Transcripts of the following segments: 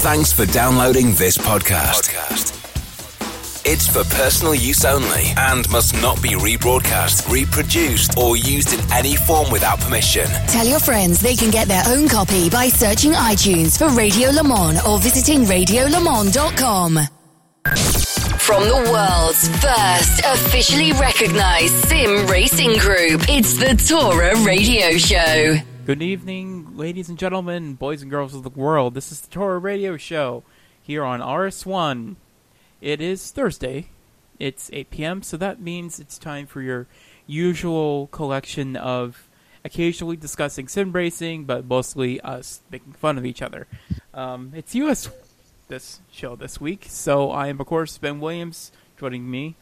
Thanks for downloading this podcast. It's for personal use only and must not be rebroadcast, reproduced, or used in any form without permission. Tell your friends they can get their own copy by searching iTunes for Radio Le Mans or visiting radiolemans.com. From the world's first officially recognized sim racing group, it's the Tora Radio Show. Good evening, ladies and gentlemen, boys and girls of the world. This is the Tora Radio Show here on RS1. It is Thursday. It's 8 p.m., so that means it's time for your usual collection of occasionally discussing sim racing, but mostly us making fun of each other. Um, it's US this show this week, so I am, of course, Ben Williams joining me.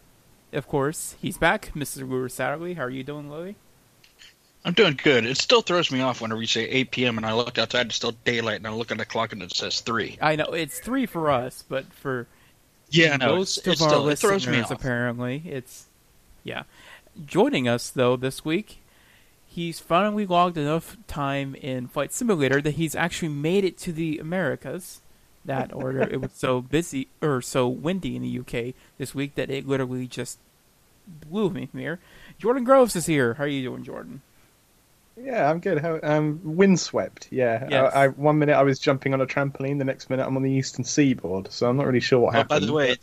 Of course, he's back, Mr. Guru Satterley. How are you doing, Louis? I'm doing good. It still throws me off whenever you say 8 p.m. and I look outside, it's still daylight, and I look at the clock and it says 3. I know it's three for us, but for Yeah, no, most it's, of it's our still, it throws me listeners, off. apparently, it's yeah. Joining us though this week, he's finally logged enough time in Flight Simulator that he's actually made it to the Americas. That order, it was so busy or so windy in the UK this week that it literally just blew me here. Jordan Groves is here. How are you doing, Jordan? Yeah, I'm good. How um, windswept. Yeah, Yes. I, I, one minute I was jumping on a trampoline, the next minute I'm on the eastern seaboard. So I'm not really sure what Oh, happened. by the way,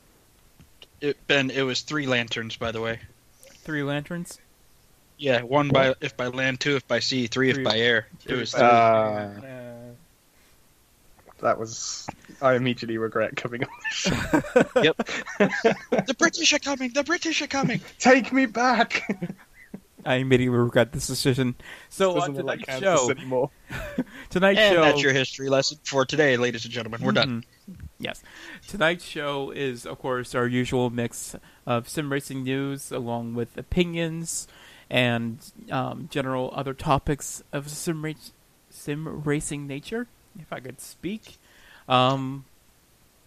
it, Ben, it was three lanterns, by the way. Three lanterns. Yeah, one by if by land, two if by sea, three if by air. It was three. Uh, Uh, that was. I immediately regret coming on. yep. the British are coming. The British are coming. Take me back. I immediately regret this decision. So on Doesn't look like tonight's Kansas show, anymore. tonight's and show, that's your history lesson for today, ladies and gentlemen. We're done. Mhm. Yes. Tonight's show is, of course, our usual mix of sim racing news along with opinions and um, general other topics of sim, ra- sim racing nature, if I could speak. Um,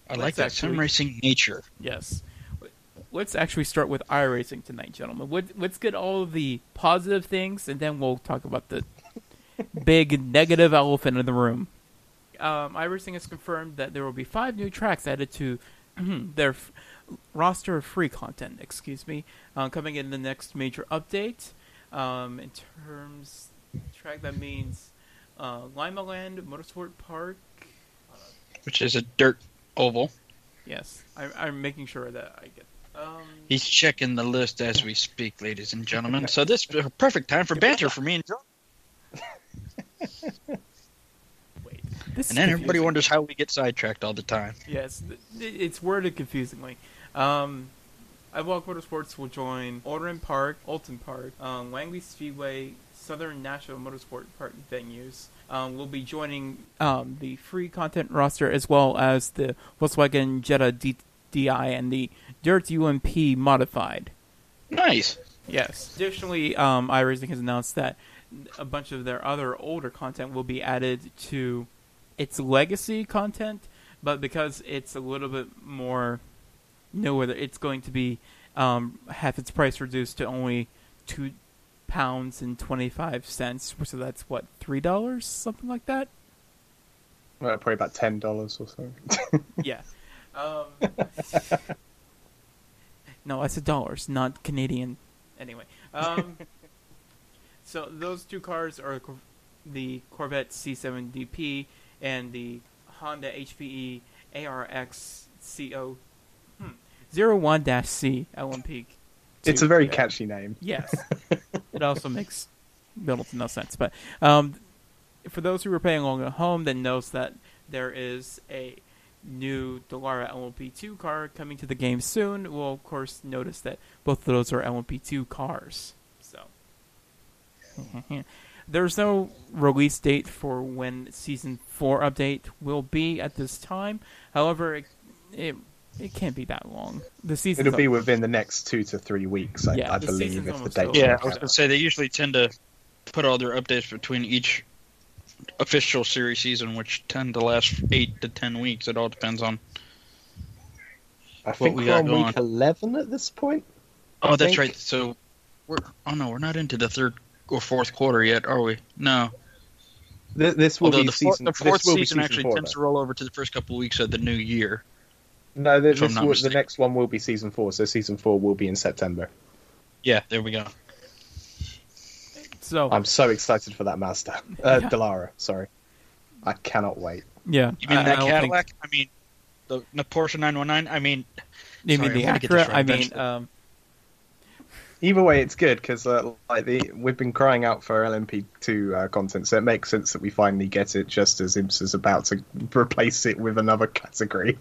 I like Let's that sim racing nature. yes. Let's actually start with iRacing tonight, gentlemen. Let- Let's get all of the positive things, and then we'll talk about the big negative elephant in the room. Um, iRacing has confirmed that there will be five new tracks added to their f- roster of free content. Excuse me, uh, coming in the next major update. Um, in terms track that means uh, Limaland Motorsport Park. which is a dirt oval. Yes, I, I'm making sure that I get. Um, He's checking the list as we speak, ladies and gentlemen. So this is a perfect time for banter for me and John. wait, this And then everybody confusing. wonders how we get sidetracked all the time. Yes, th- th- it's worded confusingly. Um, Walk Motorsports will join Alderman Park, Oulton Park, um, Langley Speedway, Southern National Motorsport Park venues. Um, will be joining um, the free content roster as well as the Volkswagen Jetta D- DI and the Dirt UMP modified. Nice. Yes. Additionally, um, iRacing has announced that a bunch of their other older content will be added to its legacy content, but because it's a little bit more newer, it's going to be um, have its price reduced to only two pounds and twenty five cents. So that's what three dollars, something like that. Well, probably about ten dollars or something. yeah. Um, no, I said dollars, not Canadian. Anyway, um, so those two cars are the Corvette C7DP and the Honda HPD ARX CO hmm, 01-C LMP. it's a very catchy name. Yes. it also makes little to no sense. But um, for those who are playing along at home, then knows that there is a new Dallara LMP2 car coming to the game soon. Will of course notice that both of those are LMP2 cars. So there's no release date for when season four update will be at this time. However, it it, it can't be that long. The season It'll be within the next two to three weeks, I, Yeah, I believe, if the date. Yeah, comes I was gonna say they usually tend to put all their updates between each official series season, which tend to last eight to ten weeks. It all depends on. I think we we're got on week eleven at this point. Oh, I that's think- right. So we're oh no, we're not into the third or fourth quarter yet, are we? No, Th- this will Although be the, season. the fourth this will be season actually four, tends though. to roll over to the first couple of weeks of the new year. No, th- this will, the next one will be season four. So season four will be in September. Yeah, there we go. So I'm so excited for that Mazda. Uh, Yeah. Dallara, sorry. I cannot wait. yeah, You mean I- I that don't think- Cadillac? I mean, the, the Porsche 919? I mean, You Sorry, mean the I wanna get this Acura? right I mean, um, Either way, it's good because uh, like the we've been crying out for LMP2 uh, content, so it makes sense that we finally get it just as IMSA's about to replace it with another category.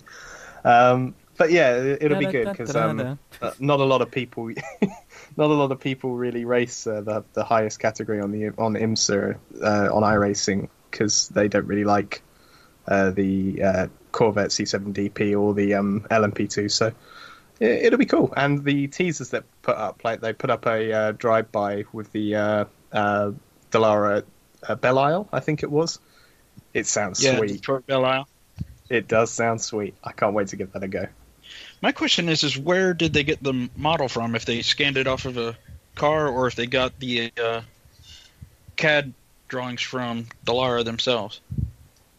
Um, but yeah, it- it'll be good because um, uh, not a lot of people, not a lot of people really race uh, the the highest category on the on IMSA uh, on iRacing because they don't really like uh, the uh, Corvette C7DP or the um, LMP2. So it, it'll be cool. And the teasers that put up, like they put up a uh, drive by with the uh, uh, Dallara uh, Belle Isle, I think it was. It sounds yeah, sweet. Detroit Belle Isle. It does sound sweet. I can't wait to give that a go. My question is, is where did they get the model from? If they scanned it off of a car, or if they got the uh, CAD drawings from Dallara themselves?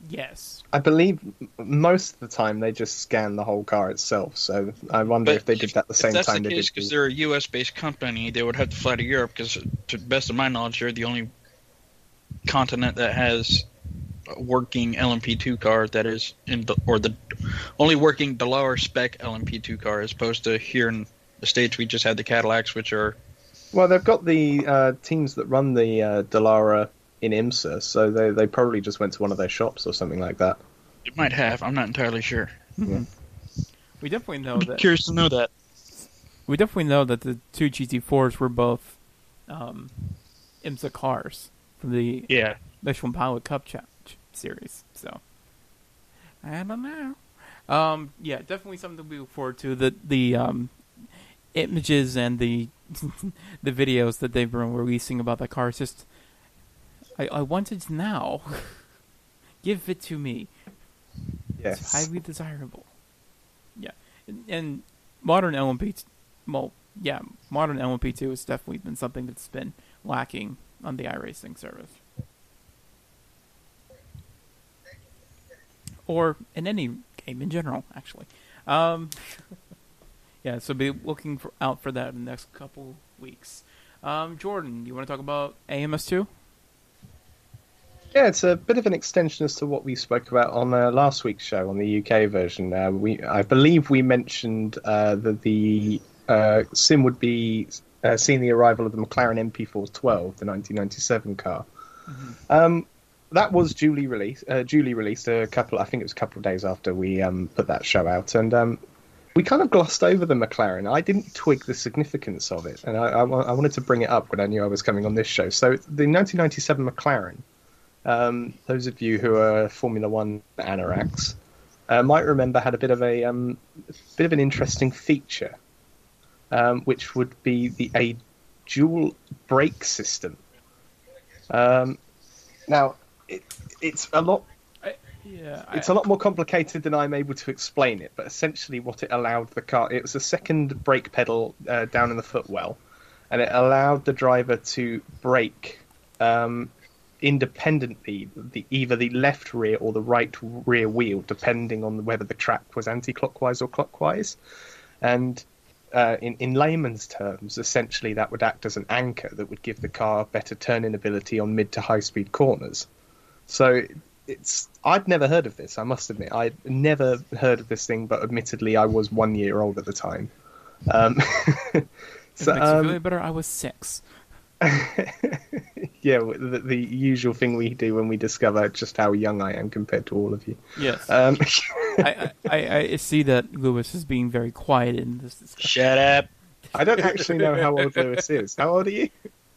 yes. I believe most of the time they just scan the whole car itself. So I wonder But if they did that the same if that's time the they case, did. because they're a U.S.-based company, they would have to fly to Europe. Because, to the best of my knowledge, they're the only continent that has a working LMP2 car that is in the or the only working Dallara spec LMP2 car, as opposed to here in the states we just had the Cadillacs, which are Well, they've got the uh, teams that run the uh, Dallara in IMSA, so they they probably just went to one of their shops or something like that. it might have. I'm not entirely sure. We definitely know I'd be that. curious to know that. We definitely know that the two GT4s were both um, IMSA cars from the Yeah. Michelin Pilot Cup Challenge series. So I don't know. Um, yeah, definitely something we look forward to. The the um, images and the the videos that they've been releasing about the cars. Just I I want it now. Give it to me. It's Yes. highly desirable. Yeah, and, and modern LMP, t- well, yeah, modern LMP2 has definitely been something that's been lacking on the iRacing service, or in any game in general, actually. Um, yeah, so be looking for, out for that in the next couple weeks. Um, Jordan, you want to talk about AMS2? Yeah, it's a bit of an extension as to what we spoke about on uh, last week's show on the UK version. Uh, we, I believe, we mentioned uh, that the uh, sim would be uh, seeing the arrival of the McLaren MP412, the 1997 car. Um, that was duly released. Uh, duly released a couple. I think it was a couple of days after we um, put that show out, and um, we kind of glossed over the McLaren. I didn't twig the significance of it, and I, I, I wanted to bring it up when I knew I was coming on this show. So the 1997 McLaren. Um, those of you who are Formula One anoraks uh, might remember had a bit of a um, bit of an interesting feature, um, which would be the a dual brake system. Um, now, it, it's a lot Yeah, it's a lot more complicated than I'm able to explain it, but essentially what it allowed the car, it was a second brake pedal uh, down in the footwell, and it allowed the driver to brake um, independently, the, either the left rear or the right rear wheel, depending on whether the track was anti-clockwise or clockwise. And uh, in, in layman's terms, essentially that would act as an anchor that would give the car better turning ability on mid to high speed corners. So it's I'd never heard of this. I must admit, I'd never heard of this thing. But admittedly, I was one year old at the time. Um, so it makes you um, feel better, I was six. yeah, the, the usual thing we do when we discover just how young I am compared to all of you. Yes. Um, I, I, I see that Louis is being very quiet in this discussion. Shut up. I don't actually know how old Louis is. How old are you?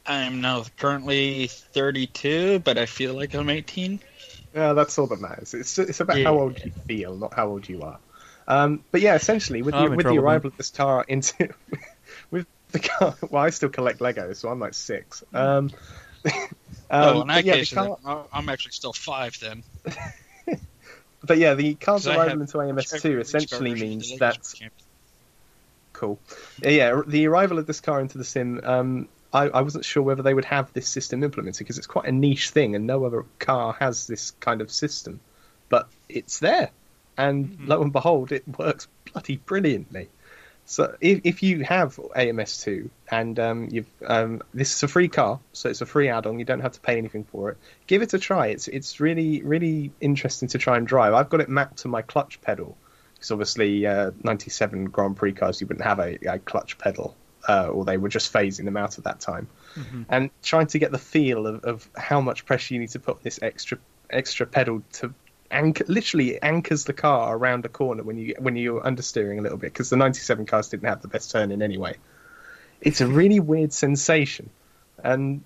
I am now currently 32, but I feel like I'm 18. Yeah, that's all that matters. It's it's about Yeah. how old you feel, not how old you are. Um, but yeah, essentially, with the in with the trouble arrival of this car into with the car, well, I still collect Legos, so I'm like six. Um, oh, um, in that yeah, case, car- I'm actually still five then. but yeah, the car's arrival into every AMS2 essentially means the that cool. Yeah, the arrival of this car into the sim um, I, I wasn't sure whether they would have this system implemented because it's quite a niche thing, and no other car has this kind of system. But it's there, and Mm-hmm. lo and behold, it works bloody brilliantly. So if, if you have AMS2 and um, you've um, this is a free car, so it's a free add-on. You don't have to pay anything for it. Give it a try. It's it's really really interesting to try and drive. I've got it mapped to my clutch pedal because obviously uh, 97 Grand Prix cars you wouldn't have a, a clutch pedal, uh, or they were just phasing them out at that time. And trying to get the feel of, of how much pressure you need to put on this extra extra pedal to anchor, literally anchors the car around a corner when you when you're understeering a little bit because the 97 cars didn't have the best turn in anyway. It's a really weird sensation, and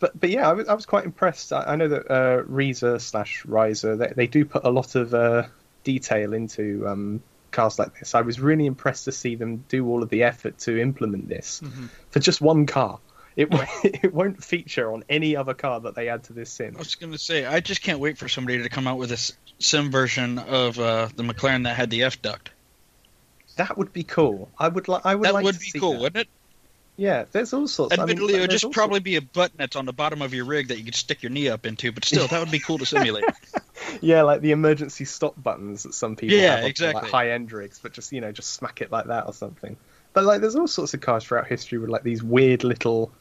but but yeah, I was, I was quite impressed. I, I know that uh, Reiza slash Riser they, they do put a lot of uh, detail into um, cars like this. I was really impressed to see them do all of the effort to implement this for just one car. It won't- it won't feature on any other car that they add to this sim. I was going to say, I just can't wait for somebody to come out with a sim version of uh, the McLaren that had the F duct. That would be cool. I would like. I would That like would be cool, that. wouldn't it? Yeah, there's all sorts. I mean, Admittedly, it would just probably sorts- be a button that's on the bottom of your rig that you could stick your knee up into, but still, that would be cool to simulate. yeah, like the emergency stop buttons that some people Yeah, have on exactly. like high end rigs, but just you know, just smack it like that or something. But like, there's all sorts of cars throughout history with like these weird little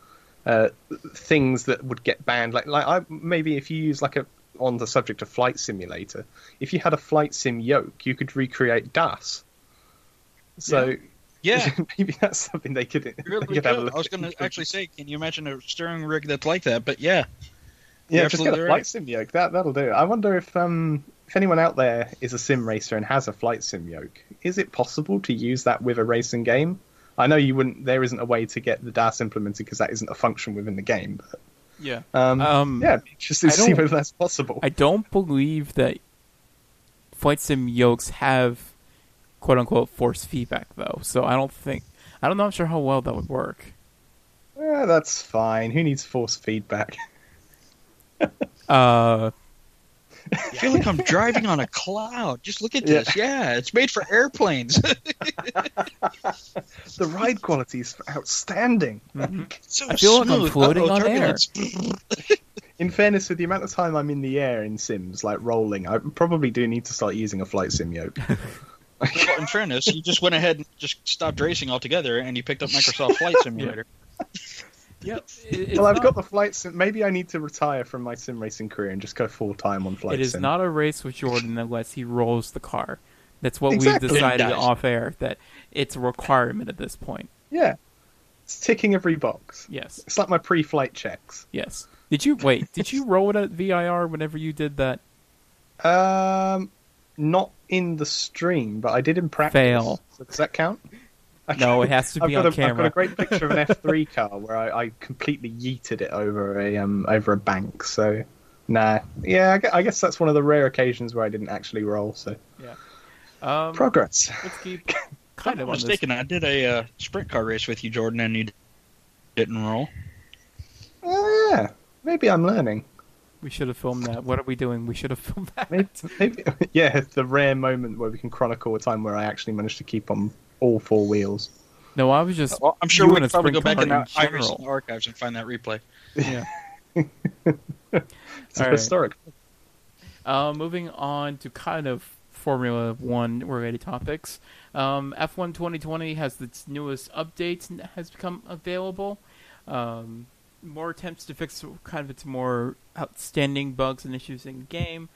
uh, things that would get banned. Like, like I maybe if you use like a on the subject of flight simulator, if you had a flight sim yoke, you could recreate DAS. So Yeah, maybe that's something they could. you they really could have a look I was going to actually say, can you imagine a steering rig that's like that? But yeah, Yeah, just get a flight sim yoke. That that'll do. I wonder if um if anyone out there is a sim racer and has a flight sim yoke, is it possible to use that with a racing game? I know you wouldn't. There isn't a way to get the DAS implemented because that isn't a function within the game. But Yeah. um, Um, yeah, it'd be interesting I to see whether that's possible. I don't believe that flight sim yokes have quote unquote force feedback though. So I don't think I don't know I'm sure how well that would work. Yeah, that's fine. Who needs force feedback? Uh I feel like I'm driving on a cloud. Just look at this. Yeah, it's made for airplanes. the ride quality is outstanding. so I feel like I'm floating Uh-oh, on air. In fairness, with the amount of time I'm in the air in Sims, like rolling, I probably do need to start using a flight sim yoke. Well, in fairness, you just went ahead and just stopped racing altogether, and you picked up Microsoft Flight Simulator. Yep. it- it's well, I've not- got the flight sim. Maybe I need to retire from my sim racing career and just go full time on flight It is sim. not a race with Jordan unless he rolls the car. That's what Exactly. we've decided off air that it's a requirement at this point. Yeah, it's ticking every box. Yes. It's like my pre-flight checks. Yes. Did you wait? Did you roll it at VIR whenever you did that? Um, not in the stream, but I did in practice. Fail. So does that count? No, it has to I've be got, on a, I've got a great picture of an F3 car where I, I completely yeeted it over a um over a bank. So, nah, yeah, I gue- I guess that's one of the rare occasions where I didn't actually roll. So, Um, progress. let's keep kind I'm of not this. mistaken, I did a uh, sprint car race with you, Jordan, and you didn't roll. Oh, yeah, maybe I'm learning. We should have filmed that. What are we doing? We should have filmed that. Maybe, maybe, yeah, the rare moment where we can chronicle a time where I actually managed to keep on all four wheels. No, I was just. Well, I'm sure you we in a could probably go back in car the in general. archives and find that replay. Yeah. It's All right. historic. Uh, moving on to kind of Formula One related topics. Um, F1 2020 has its newest update and has become available. Um, more attempts to fix kind of its more outstanding bugs and issues in game.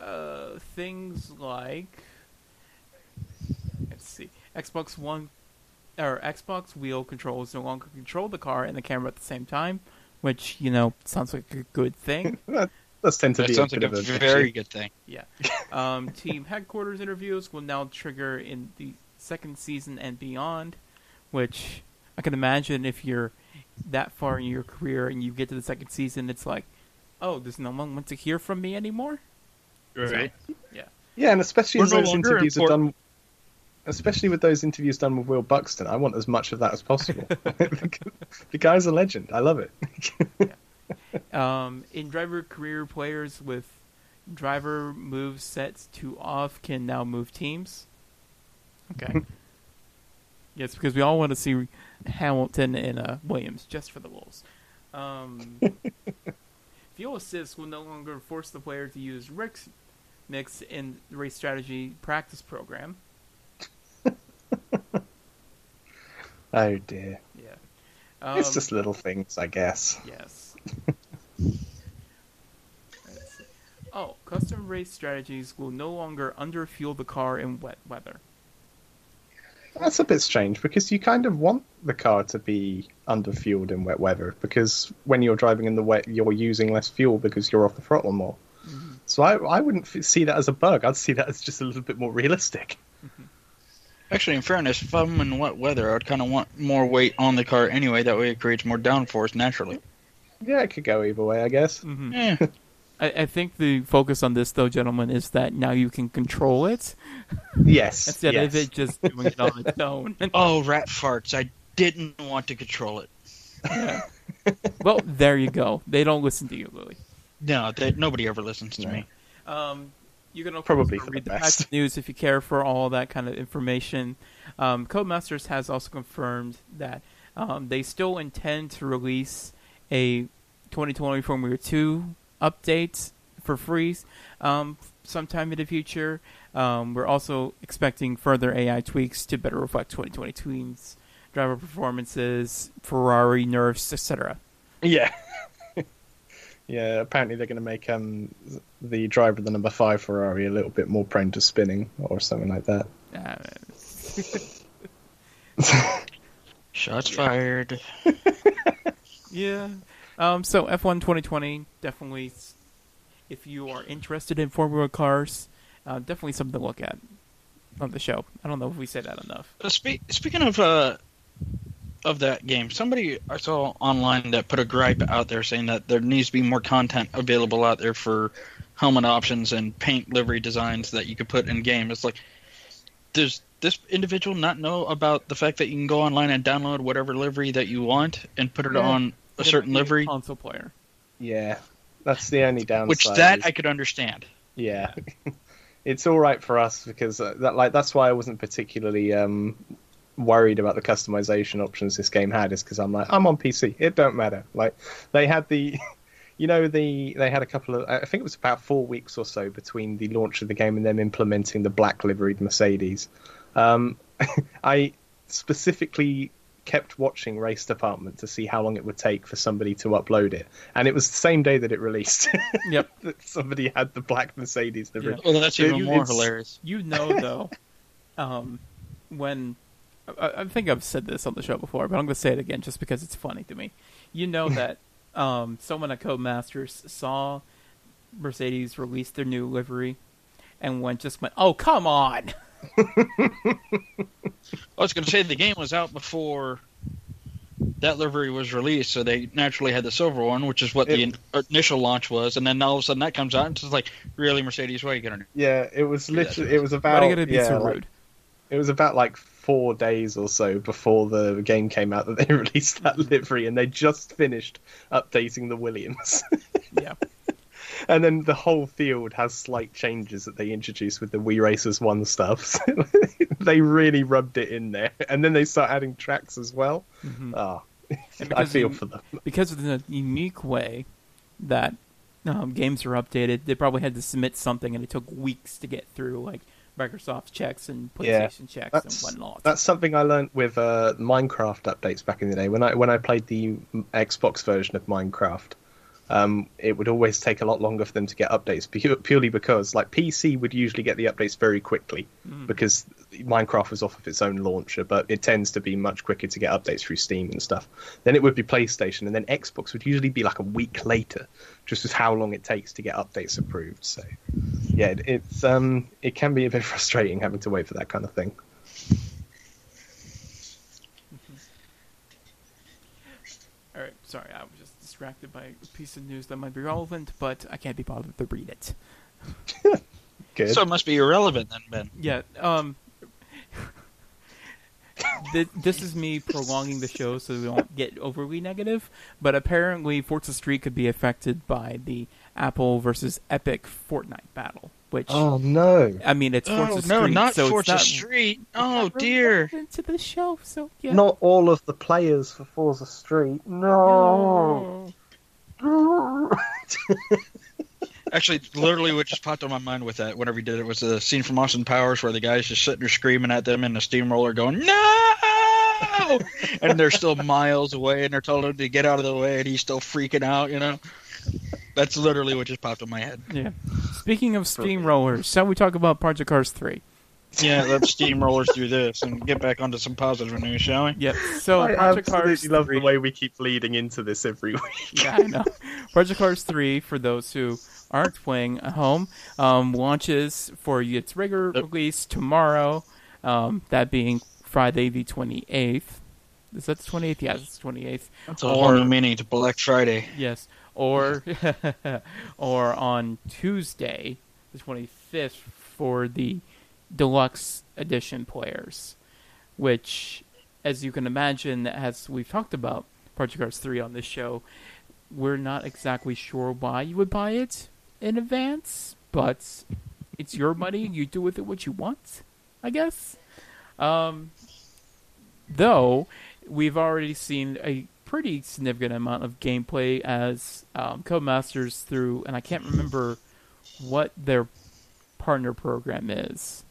Uh, things like let's see, Xbox One or Xbox wheel controls no longer control the car and the camera at the same time, which you know sounds like a good thing. That does tend to That be sounds a like a of very good thing. Yeah. Um, team headquarters interviews will now trigger in the second season and beyond, which I can imagine if you're that far in your career and you get to the second season, it's like, oh, there's no one want to hear from me anymore. Right. Yeah, Yeah, and especially We're as no those longer interviews are important. done, especially with those interviews done with Will Buxton, I want as much of that as possible. the guy's a legend. I love it. Um, in driver career, players with driver move sets to off can now move teams. Okay. Yes, because we all want to see Hamilton and uh, Williams just for the lulls. Um, fuel assist will no longer force the player to use Rick's mix in the race strategy practice program. Oh dear. Yeah. Um, it's just little things, I guess. Yes. Oh, custom race strategies will no longer underfuel the car in wet weather. That's a bit strange because you kind of want the car to be underfueled in wet weather because when you're driving in the wet, you're using less fuel because you're off the throttle more. So I, I wouldn't f- see that as a bug. I'd see that as just a little bit more realistic. Actually, in fairness, if I'm in wet weather, I'd kind of want more weight on the car anyway. That way, it creates more downforce naturally. Yeah, it could go either way, I guess. Mm-hmm. Eh, I, I think the focus on this, though, gentlemen, is that now you can control it Yes. instead yes. of it just doing it on its own. oh, rat farts! I didn't want to control it. well, there you go. They don't listen to you, Louis. No, they, nobody ever listens to me. Um, you can Probably read the the patch news if you care for all that kind of information. Um, Codemasters has also confirmed that um, they still intend to release a 2020 Formula 2 update for free um, sometime in the future. Um, we're also expecting further AI tweaks to better reflect 2020 teams, driver performances, Ferrari nerfs, etc. Yeah. Yeah, apparently they're going to make um, the driver of the number five Ferrari a little bit more prone to spinning or something like that. Uh, Shots fired. Yeah. Um, so F1 2020 definitely, if you are interested in Formula cars, uh, definitely something to look at on the show. I don't know if we say that enough. Uh, spe- speaking of uh, of that game, somebody I saw online that put a gripe out there saying that there needs to be more content available out there for helmet options and paint livery designs that you could put in game. It's like, does this individual not know about the fact that you can go online and download whatever livery that you want and put it Yeah. on a certain might be livery? console player. Yeah, that's the only downside. Which that is- I could understand. Yeah, it's all right for us because uh, that like that's why I wasn't particularly um, worried about the customization options this game had. Is because I'm like I'm on PC. It don't matter. Like they had the, you know, the they had a couple of I think it was about four weeks or so between the launch of the game and them implementing the black liveried Mercedes. Um, I specifically kept watching Race Department to see how long it would take for somebody to upload it, and it was the same day that it released. Yep. that somebody had the black Mercedes livery. Yeah. Well, that's It- even more it's- hilarious. You know, though, um, when I, I think I've said this on the show before, but I'm going to say it again just because it's funny to me. You know that um, someone at Codemasters saw Mercedes release their new livery and went just went, "Oh, come on!" I was going to say the game was out before that livery was released, so they naturally had the silver one, which is what the in- initial launch was, and then all of a sudden that comes out, and it's just like, really, Mercedes, why are you going to? Yeah, it was literally. It was Why about. are you going to be yeah, so like- it was about like four days or so before the game came out that they released that livery, and they just finished updating the Williams. Yeah. and then the whole field has slight changes that they introduced with the We Race As One stuff. So they really rubbed it in there, and then they start adding tracks as well. Mhm. Ah, I feel for them. because of the unique way that um, games are updated, they probably had to submit something, and it took weeks to get through, like Microsoft checks and Yeah, PlayStation checks That's and whatnot. that's something I learned with uh, Minecraft updates back in the day. When I when I played the Xbox version of Minecraft, um, it would always take a lot longer for them to get updates purely because like PC would usually get the updates very quickly Mm. because Minecraft was off of its own launcher, but it tends to be much quicker to get updates through Steam and stuff. Then it would be PlayStation, and then Xbox would usually be like a week later, just as how long it takes to get updates approved. So, yeah, it, it's um, it can be a bit frustrating having to wait for that kind of thing. All right, sorry, I distracted by a piece of news that might be relevant, but I can't be bothered to read it. Good. So it must be irrelevant then, Ben. Yeah, um, thi- this is me prolonging the show so we don't get overly negative. But apparently, Forza Street could be affected by the Apple versus Epic Fortnite battle, which Oh no! I mean it's Oh Forza no, Street, not so Forza not, Street. Oh dear. relevant to the show. So yeah, Not all of the players for Forza Street. No. Actually, literally, what just popped on my mind with that whenever he did it was the scene from Austin Powers where the guy's just sitting there screaming at them in the steamroller, going "No!" and they're still miles away, and they're telling him to get out of the way, and he's still freaking out. You know, that's literally what just popped in my head. Yeah. Speaking of steamrollers, shall we talk about Project Cars 3? Yeah, let's steamrollers do this and get back onto some positive news, shall we? Yep. So I Project Cars absolutely love 3, the way we keep leading into this every week. yeah, I know. Project Cars 3, for those who aren't playing at home, um, launches for its regular Yep. release tomorrow, um, that being Friday the 28th. Is that the 28th? Yes, it's the 28th. That's a whole new meaning to Black Friday. Yes. Or, or on Tuesday, the 25th, for the deluxe edition players, which, as you can imagine, as we've talked about Project Cars 3 on this show, we're not exactly sure why you would buy it in advance, but it's your money. You do with it what you want, I guess. Um, though, we've already seen a pretty significant amount of gameplay as um, Codemasters through, and I can't remember what their partner program is.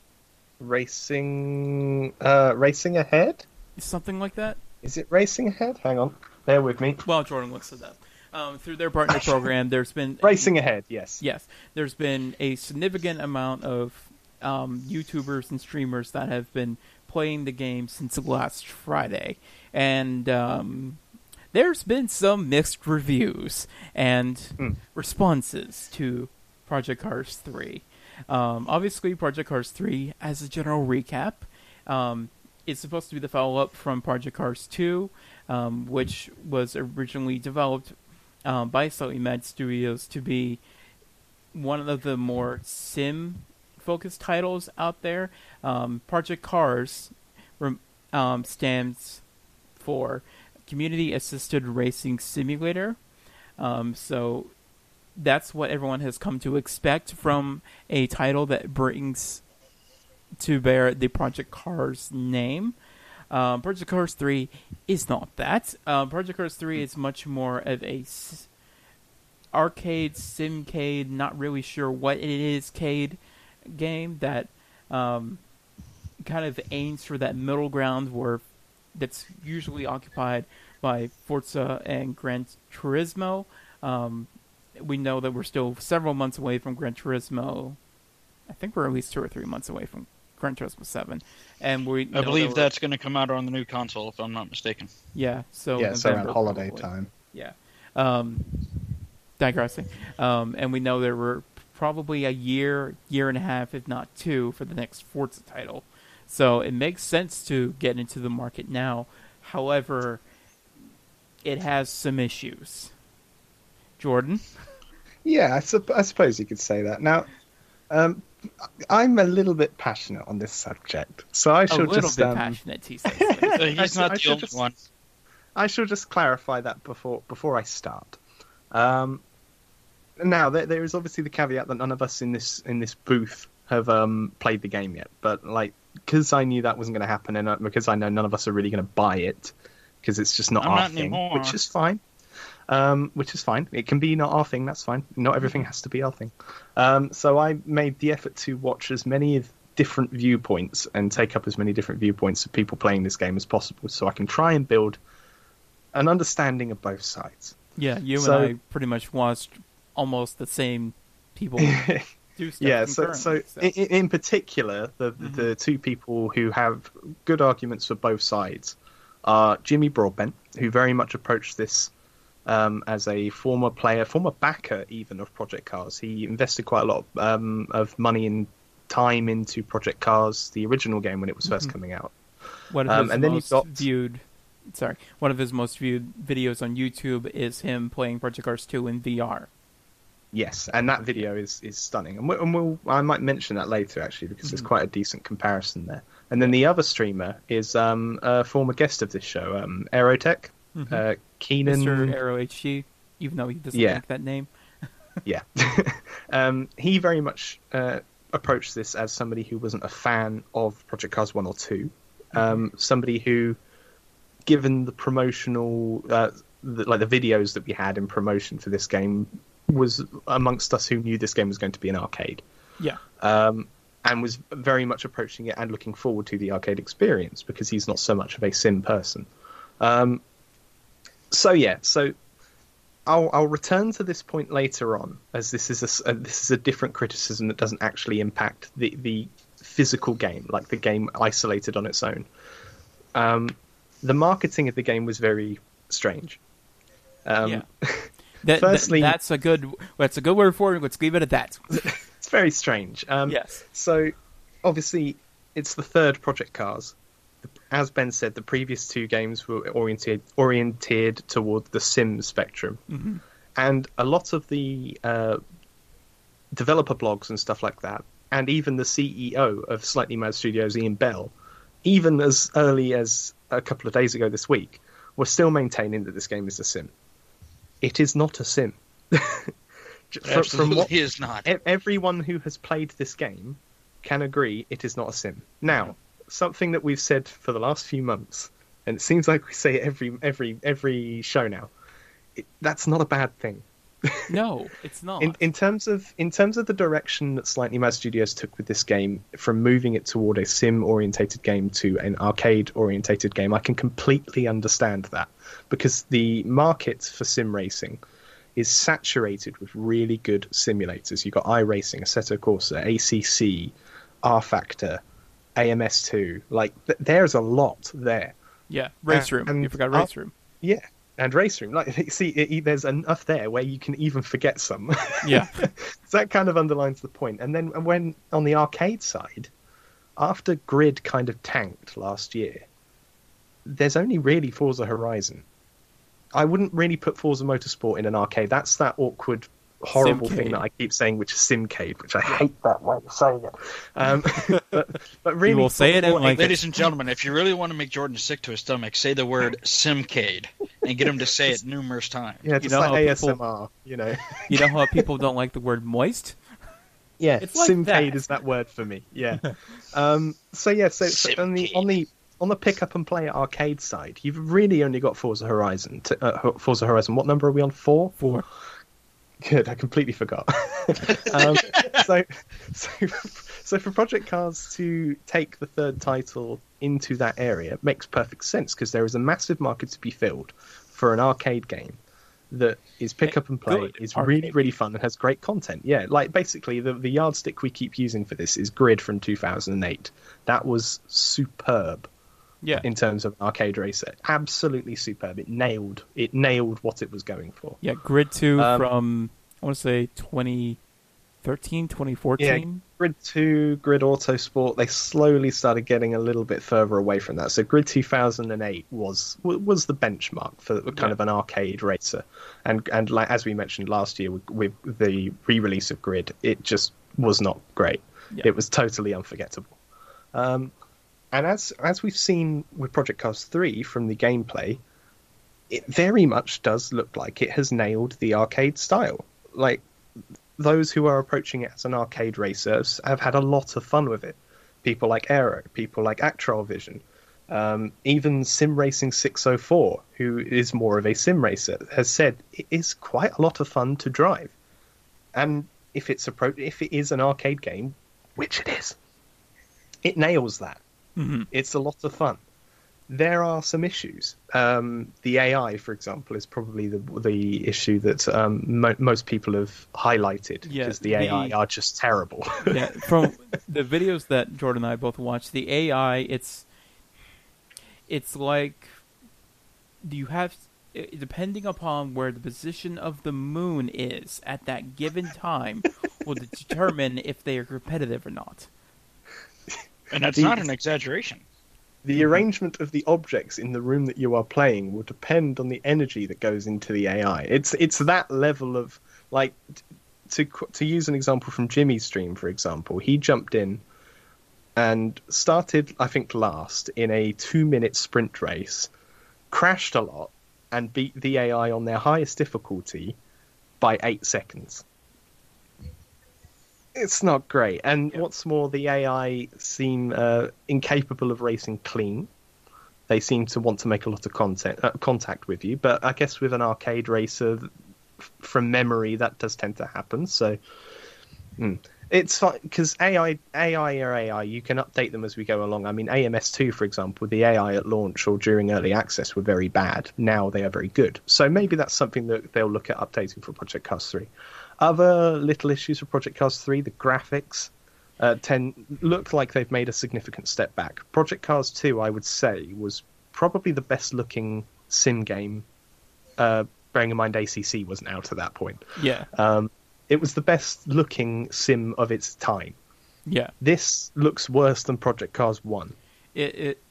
Racing, uh, racing ahead. Something like that? Is it racing ahead? Hang on, bear with me. Well, Jordan looks it up. Um, through their partner program, there's been Racing ahead. Yes. Yes, there's been a significant amount of um, YouTubers and streamers that have been playing the game since last Friday, and um, there's been some mixed reviews and Hmm. responses to Project Cars 3. Um, obviously, Project Cars 3, as a general recap, um, is supposed to be the follow up from Project Cars 2, um, which was originally developed um, by Slightly Mad Studios to be one of the more sim focused titles out there. Um, Project Cars um, stands for Community Assisted Racing Simulator. Um, so that's what everyone has come to expect from a title that brings to bear the Project Cars name. Um, Project Cars 3 is not that. Um, Project Cars 3 is much more of a s- arcade, simcade, not really sure what it is, cade game that um, kind of aims for that middle ground where that's usually occupied by Forza and Gran Turismo. Um, we know that we're still several months away from Gran Turismo. I think we're at least two or three months away from Gran Turismo Seven, and we. I believe that that's going to come out on the new console, if I'm not mistaken. yeah. So yeah, it's around holiday probably. time. Yeah. Um, digressing. Um, and we know there were probably a year, year and a half, if not two, for the next Forza title. So it makes sense to get into the market now. However, it has some issues. Jordan? Yeah, I, sup- I suppose you could say that. Now, um, I'm a little bit passionate on this subject, so I A shall just. A little just bit um, passionate, he says. I he's not I the should only just- one. I shall just clarify that before before I start. Um, now, there, there is obviously the caveat that none of us in this in this booth have um, played the game yet, but like because I knew that wasn't going to happen, and uh, because I know none of us are really going to buy it because it's just not I'm our not thing, anymore. which is fine. Um, which is fine. It can be not our thing. That's fine. Not everything has to be our thing. Um, so I made the effort to watch as many different viewpoints and take up as many different viewpoints of people playing this game as possible, so I can try and build an understanding of both sides. Yeah, you So- and I pretty much watched almost the same people do stuff. yeah, so, so in, in particular, the Mhm. the two people who have good arguments for both sides are Jimmy Broadbent, who very much approached this um, as a former player, former backer even of Project Cars. He invested quite a lot um, of money and time into Project Cars, the original game when it was 1st Mhm. coming out. One of Um, and then most you've got- viewed, sorry, one of his most viewed videos on YouTube is him playing Project Cars 2 in VR. Yes, and that video is, is stunning, and, we, and we'll I might mention that later actually because there's Mhm. quite a decent comparison there. And then the other streamer is um, a former guest of this show, um, Aerotech, uh, Keenan. Mr. Arrow HG, even though he doesn't Yeah. like that name. Yeah, um, he very much uh, approached this as somebody who wasn't a fan of Project Cars one or 2 um, somebody who, given the promotional, uh, the, like the videos that we had in promotion for this game, was amongst us who knew this game was going to be an arcade Yeah. um, and was very much approaching it and looking forward to the arcade experience because he's not so much of a sim person. Um, so yeah, so I'll, I'll return to this point later on, as this is a uh, this is a different criticism that doesn't actually impact the the physical game, like the game isolated on its own. Um, the marketing of the game was very strange. Um, Yeah. That, that- Firstly- that's a good. That's a good word for it. Let's leave it at that. it's very strange. Um, yes. So, obviously, it's the third Project Cars. As Ben said, the previous two games were oriented oriented toward the sim spectrum, Mhm. and a lot of the uh, developer blogs and stuff like that, and even the CEO of Slightly Mad Studios, Ian Bell, even as early as a couple of days ago this week, were still maintaining that this game is a sim. It is not a sim. J- fr- Absolutely what is not. everyone who has played this game can agree it is not a sim. Now, something that we've said for the last few months, and it seems like we say it every every every show now. It, that's not a bad thing. No, it's not. In, in terms of in terms of the direction that Slightly Mad Studios took with this game, from moving it toward a sim orientated game to an arcade orientated game, I can completely understand that because the market for sim racing is saturated with really good simulators. You've got iRacing, Assetto Corsa, ACC, rFactor, AMS2. Like th- there's a lot there. yeah, RaceRoom. and you forgot RaceRoom. Yeah, and RaceRoom. Like see, it, there's enough there where you can even forget some. Yeah. so that kind of underlines the point. And then when on the arcade side, after Grid kind of tanked last year, there's only really Forza Horizon. I wouldn't really put Forza Motorsport in an arcade. That's that awkward, horrible Simcade. thing that I keep saying, which is Simcade, which I hate that way of saying it. Um, but, but really, will say it and for- like it. Ladies and gentlemen, if you really want to make Jordan sick to his stomach, say the word Simcade and get him to say it numerous times. yeah, just know like how people- ASMR, you know. You know how people don't like the word moist? Yeah, It's like Simcade that. is that word for me. Yeah. um, so yeah, so, so on the on the on the pick up and play arcade side, you've really only got Forza Horizon. To, uh, Forza Horizon. What number are we on? Four. Four. Good. I completely forgot. um, so, so, so for Project Cars to take the third title into that area makes perfect sense because there is a massive market to be filled for an arcade game that is pick up and play, Good is arcade really really fun and has great content. Yeah, like basically the the yardstick we keep using for this is Grid from 2008. That was superb Yeah. in terms of an arcade racer. Absolutely superb. It nailed it nailed what it was going for. Yeah, Grid 2 Um, from, I want to say 2013, 2014. Grid 2, Grid Autosport, they slowly started getting a little bit further away from that. So Grid 2008 was was the benchmark for kind Yeah. of an arcade racer, and and like as we mentioned last year with, with the re-release of Grid, it just was not great. Yeah. It was totally unforgettable. Um, and as as we've seen with Project Cars 3 from the gameplay, it very much does look like it has nailed the arcade style. Like those who are approaching it as an arcade racer have had a lot of fun with it. People like Aero, people like Actral Vision, um, even Sim Racing 604, who is more of a sim racer, has said it is quite a lot of fun to drive. And if it's appro- if it is an arcade game, which it is, it nails that. Mhm. It's a lot of fun. There are some issues. Um, the AI, for example, is probably the the issue that um, mo- most people have highlighted Yeah, because the AI the- are just terrible. yeah, from the videos that Jordan and I both watched, the AI, it's it's like do you have depending upon where the position of the moon is at that given time will determine if they are competitive or not. And that's The- not an exaggeration. the mm-hmm. arrangement of the objects in the room that you are playing will depend on the energy that goes into the AI. It's it's that level of like to to use an example from Jimmy's stream, for example, he jumped in and started, I think, last in a two-minute sprint race, crashed a lot, and beat the AI on their highest difficulty by eight seconds. It's not great. And what's more, the AI seem uh, incapable of racing clean. They seem to want to make a lot of content, uh, contact with you. But I guess with an arcade racer, f- from memory, that does tend to happen. So mm. it's fine because AI, AI or AI, you can update them as we go along. I mean, AMS2, for example, the AI at launch or during early access were very bad. Now they are very good. So maybe that's something that they'll look at updating for Project Cars 3. Other little issues with Project Cars 3, the graphics uh, tend look like they've made a significant step back. Project Cars 2, I would say, was probably the best looking sim game. Uh, bearing in mind ACC wasn't out at that point. Yeah, Um, it was the best looking sim of its time. yeah. This looks worse than Project Cars 1. It, it.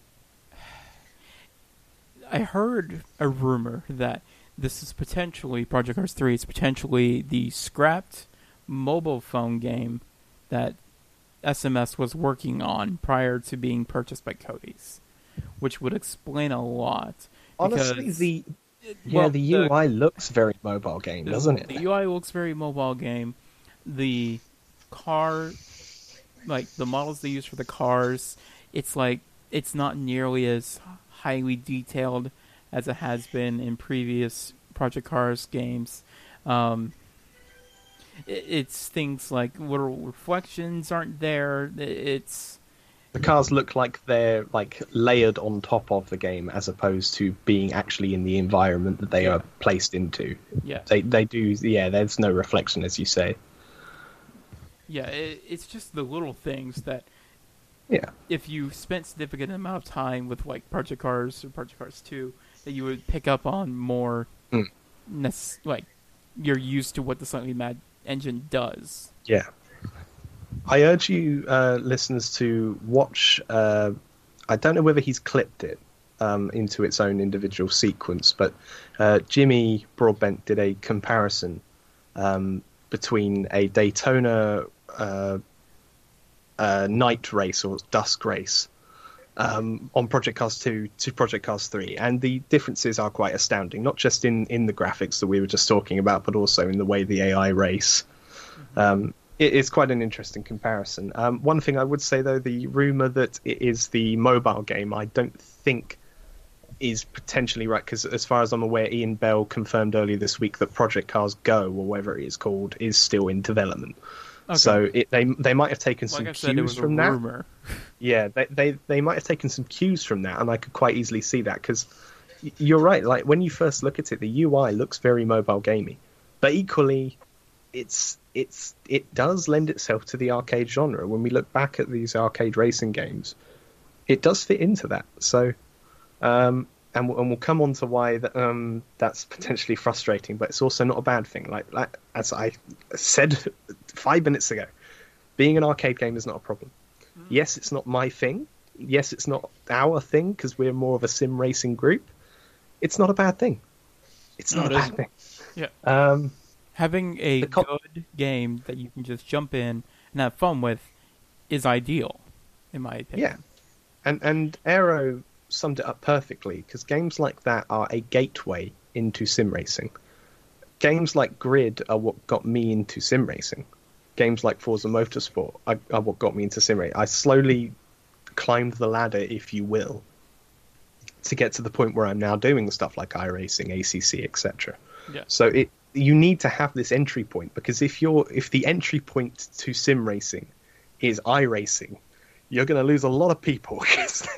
I heard a rumor that this is potentially Project Cars Three is potentially the scrapped mobile phone game that SMS was working on prior to being purchased by Codies, which would explain a lot. Honestly, because- the yeah, well, the UI looks very mobile game, doesn't it? The UI looks very mobile game. The car, like the models they use for the cars, it's like it's not nearly as highly detailed as it has been in previous Project Cars games. Um, it, it's things like little reflections aren't there. It- It's The cars look like they're like layered on top of the game as opposed to being actually in the environment that they are placed into. yeah, They they do yeah, there's no reflection as you say. yeah. It, it's just the little things that Yeah. if you spent significant amount of time with like Project Cars or Project Cars Two, that you would pick up on more. Mm. like you're used to what the Slightly Mad engine does. Yeah. I urge you uh, listeners to watch uh, I don't know whether he's clipped it um, into its own individual sequence, but uh, Jimmy Broadbent did a comparison um, between a Daytona uh, uh, night race or dusk race um, on Project Cars 2 to Project Cars 3, and the differences are quite astounding, not just in, in the graphics that we were just talking about, but also in the way the AI race. Um, it is quite an interesting comparison. Um, one thing I would say, though, the rumor that it is the mobile game, I don't think is potentially right, because as far as I'm aware, Ian Bell confirmed earlier this week that Project Cars Go, or whatever it is called, is still in development. Okay. So it, they they might have taken some I cues from that. rumor. Yeah, they, they they might have taken some cues from that, and I could quite easily see that because you're right. Like when you first look at it, the UI looks very mobile gamey, but equally, it's it's it does lend itself to the arcade genre. When we look back at these arcade racing games, it does fit into that. So, um, and we'll, and we'll come on to why that um, that's potentially frustrating, but it's also not a bad thing. Like, like as I said five minutes ago, being an arcade game is not a problem. Yes, it's not my thing. Yes, it's not our thing because we're more of a sim racing group. It's not a bad thing. It's No, not it a bad isn't. thing. Yeah. Um, Having a The co- good game that you can just jump in and have fun with is ideal, in my opinion. Yeah, and and Aero summed it up perfectly because games like that are a gateway into sim racing. Games like Grid are what got me into sim racing. Games like Forza Motorsport are, are what got me into sim racing. I slowly climbed the ladder, if you will, to get to the point where I'm now doing stuff like iRacing, ACC, etc. Yeah. So it you need to have this entry point because if you're if the entry point to sim racing is iRacing, you're going to lose a lot of people because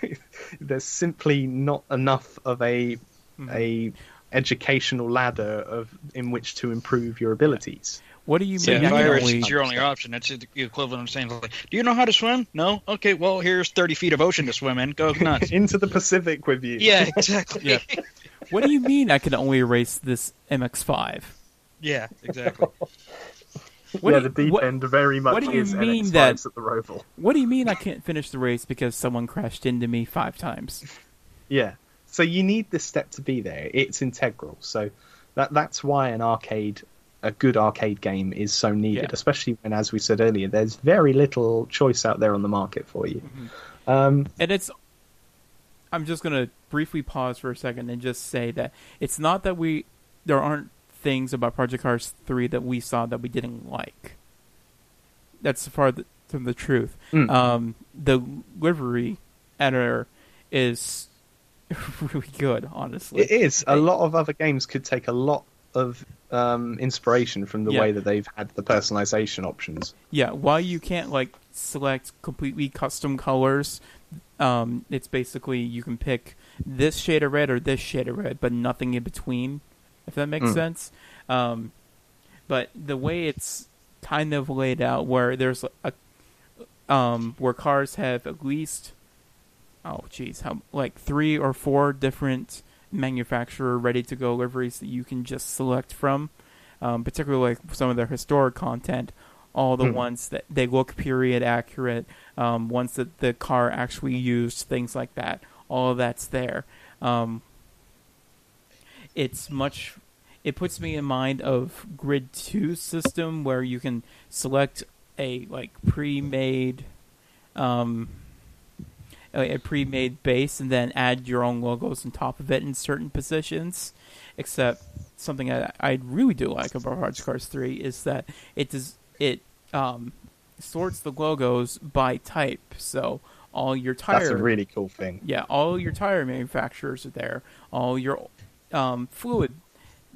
there's simply not enough of a mm-hmm. a educational ladder of in which to improve your abilities. What do you Yeah, mean? if I can Irish only- is your only option, that's the equivalent of saying, like, "Do you know how to swim? No. Okay, well, here's 30 feet of ocean to swim in. Go nuts." Into the Pacific with you. yeah, exactly. Yeah. what do you mean I can only race this MX-5? yeah, exactly. What yeah, do the you- deep what- end very much what do you is mean that- at the Roval. What do you mean I can't finish the race because someone crashed into me five times? Yeah. So you need this step to be there. It's integral. So that that's why an arcade, a good arcade game, is so needed. Yeah. Especially when, as we said earlier, there's very little choice out there on the market for you. Um, And it's. I'm just gonna briefly pause for a second and just say that it's not that we there aren't things about Project Cars 3 that we saw that we didn't like. that's far th- from the truth. Mm. Um, the livery editor is really good, honestly. It is. A lot of other games could take a lot of um, inspiration from the Yeah. way that they've had the personalization options. Yeah, while you can't like select completely custom colors, um, it's basically you can pick this shade of red or this shade of red, but nothing in between. If that makes Mm. sense. Um, but the way it's kind of laid out, where there's a um, where cars have at least oh geez, how like three or four different manufacturer ready to go liveries that you can just select from. Um, particularly like some of their historic content, all the Hmm. ones that they look period accurate, um, ones that the car actually used, things like that. All of that's there. Um, it's much. It puts me in mind of Grid Two system where you can select a like pre-made, um, a, pre-made base and then add your own logos on top of it in certain positions. Except something I, I really do like about Hard Cars Three is that it does it um, sorts the logos by type. So all your tire That's a really cool thing. yeah, all your tire manufacturers are there. All your um, fluid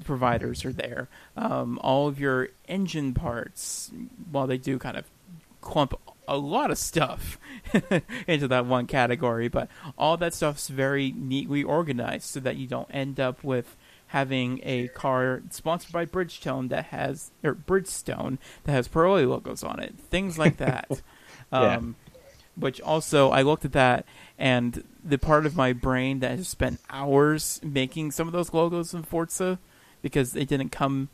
providers are there. Um, all of your engine parts. while they do kind of clump a lot of stuff into that one category, but all that stuff's very neatly organized so that you don't end up with having a car sponsored by Bridgestone that has or Bridgestone that has Pirelli logos on it. Things like that. Yeah. um, which also I looked at that and the part of my brain that has spent hours making some of those logos in Forza because they didn't come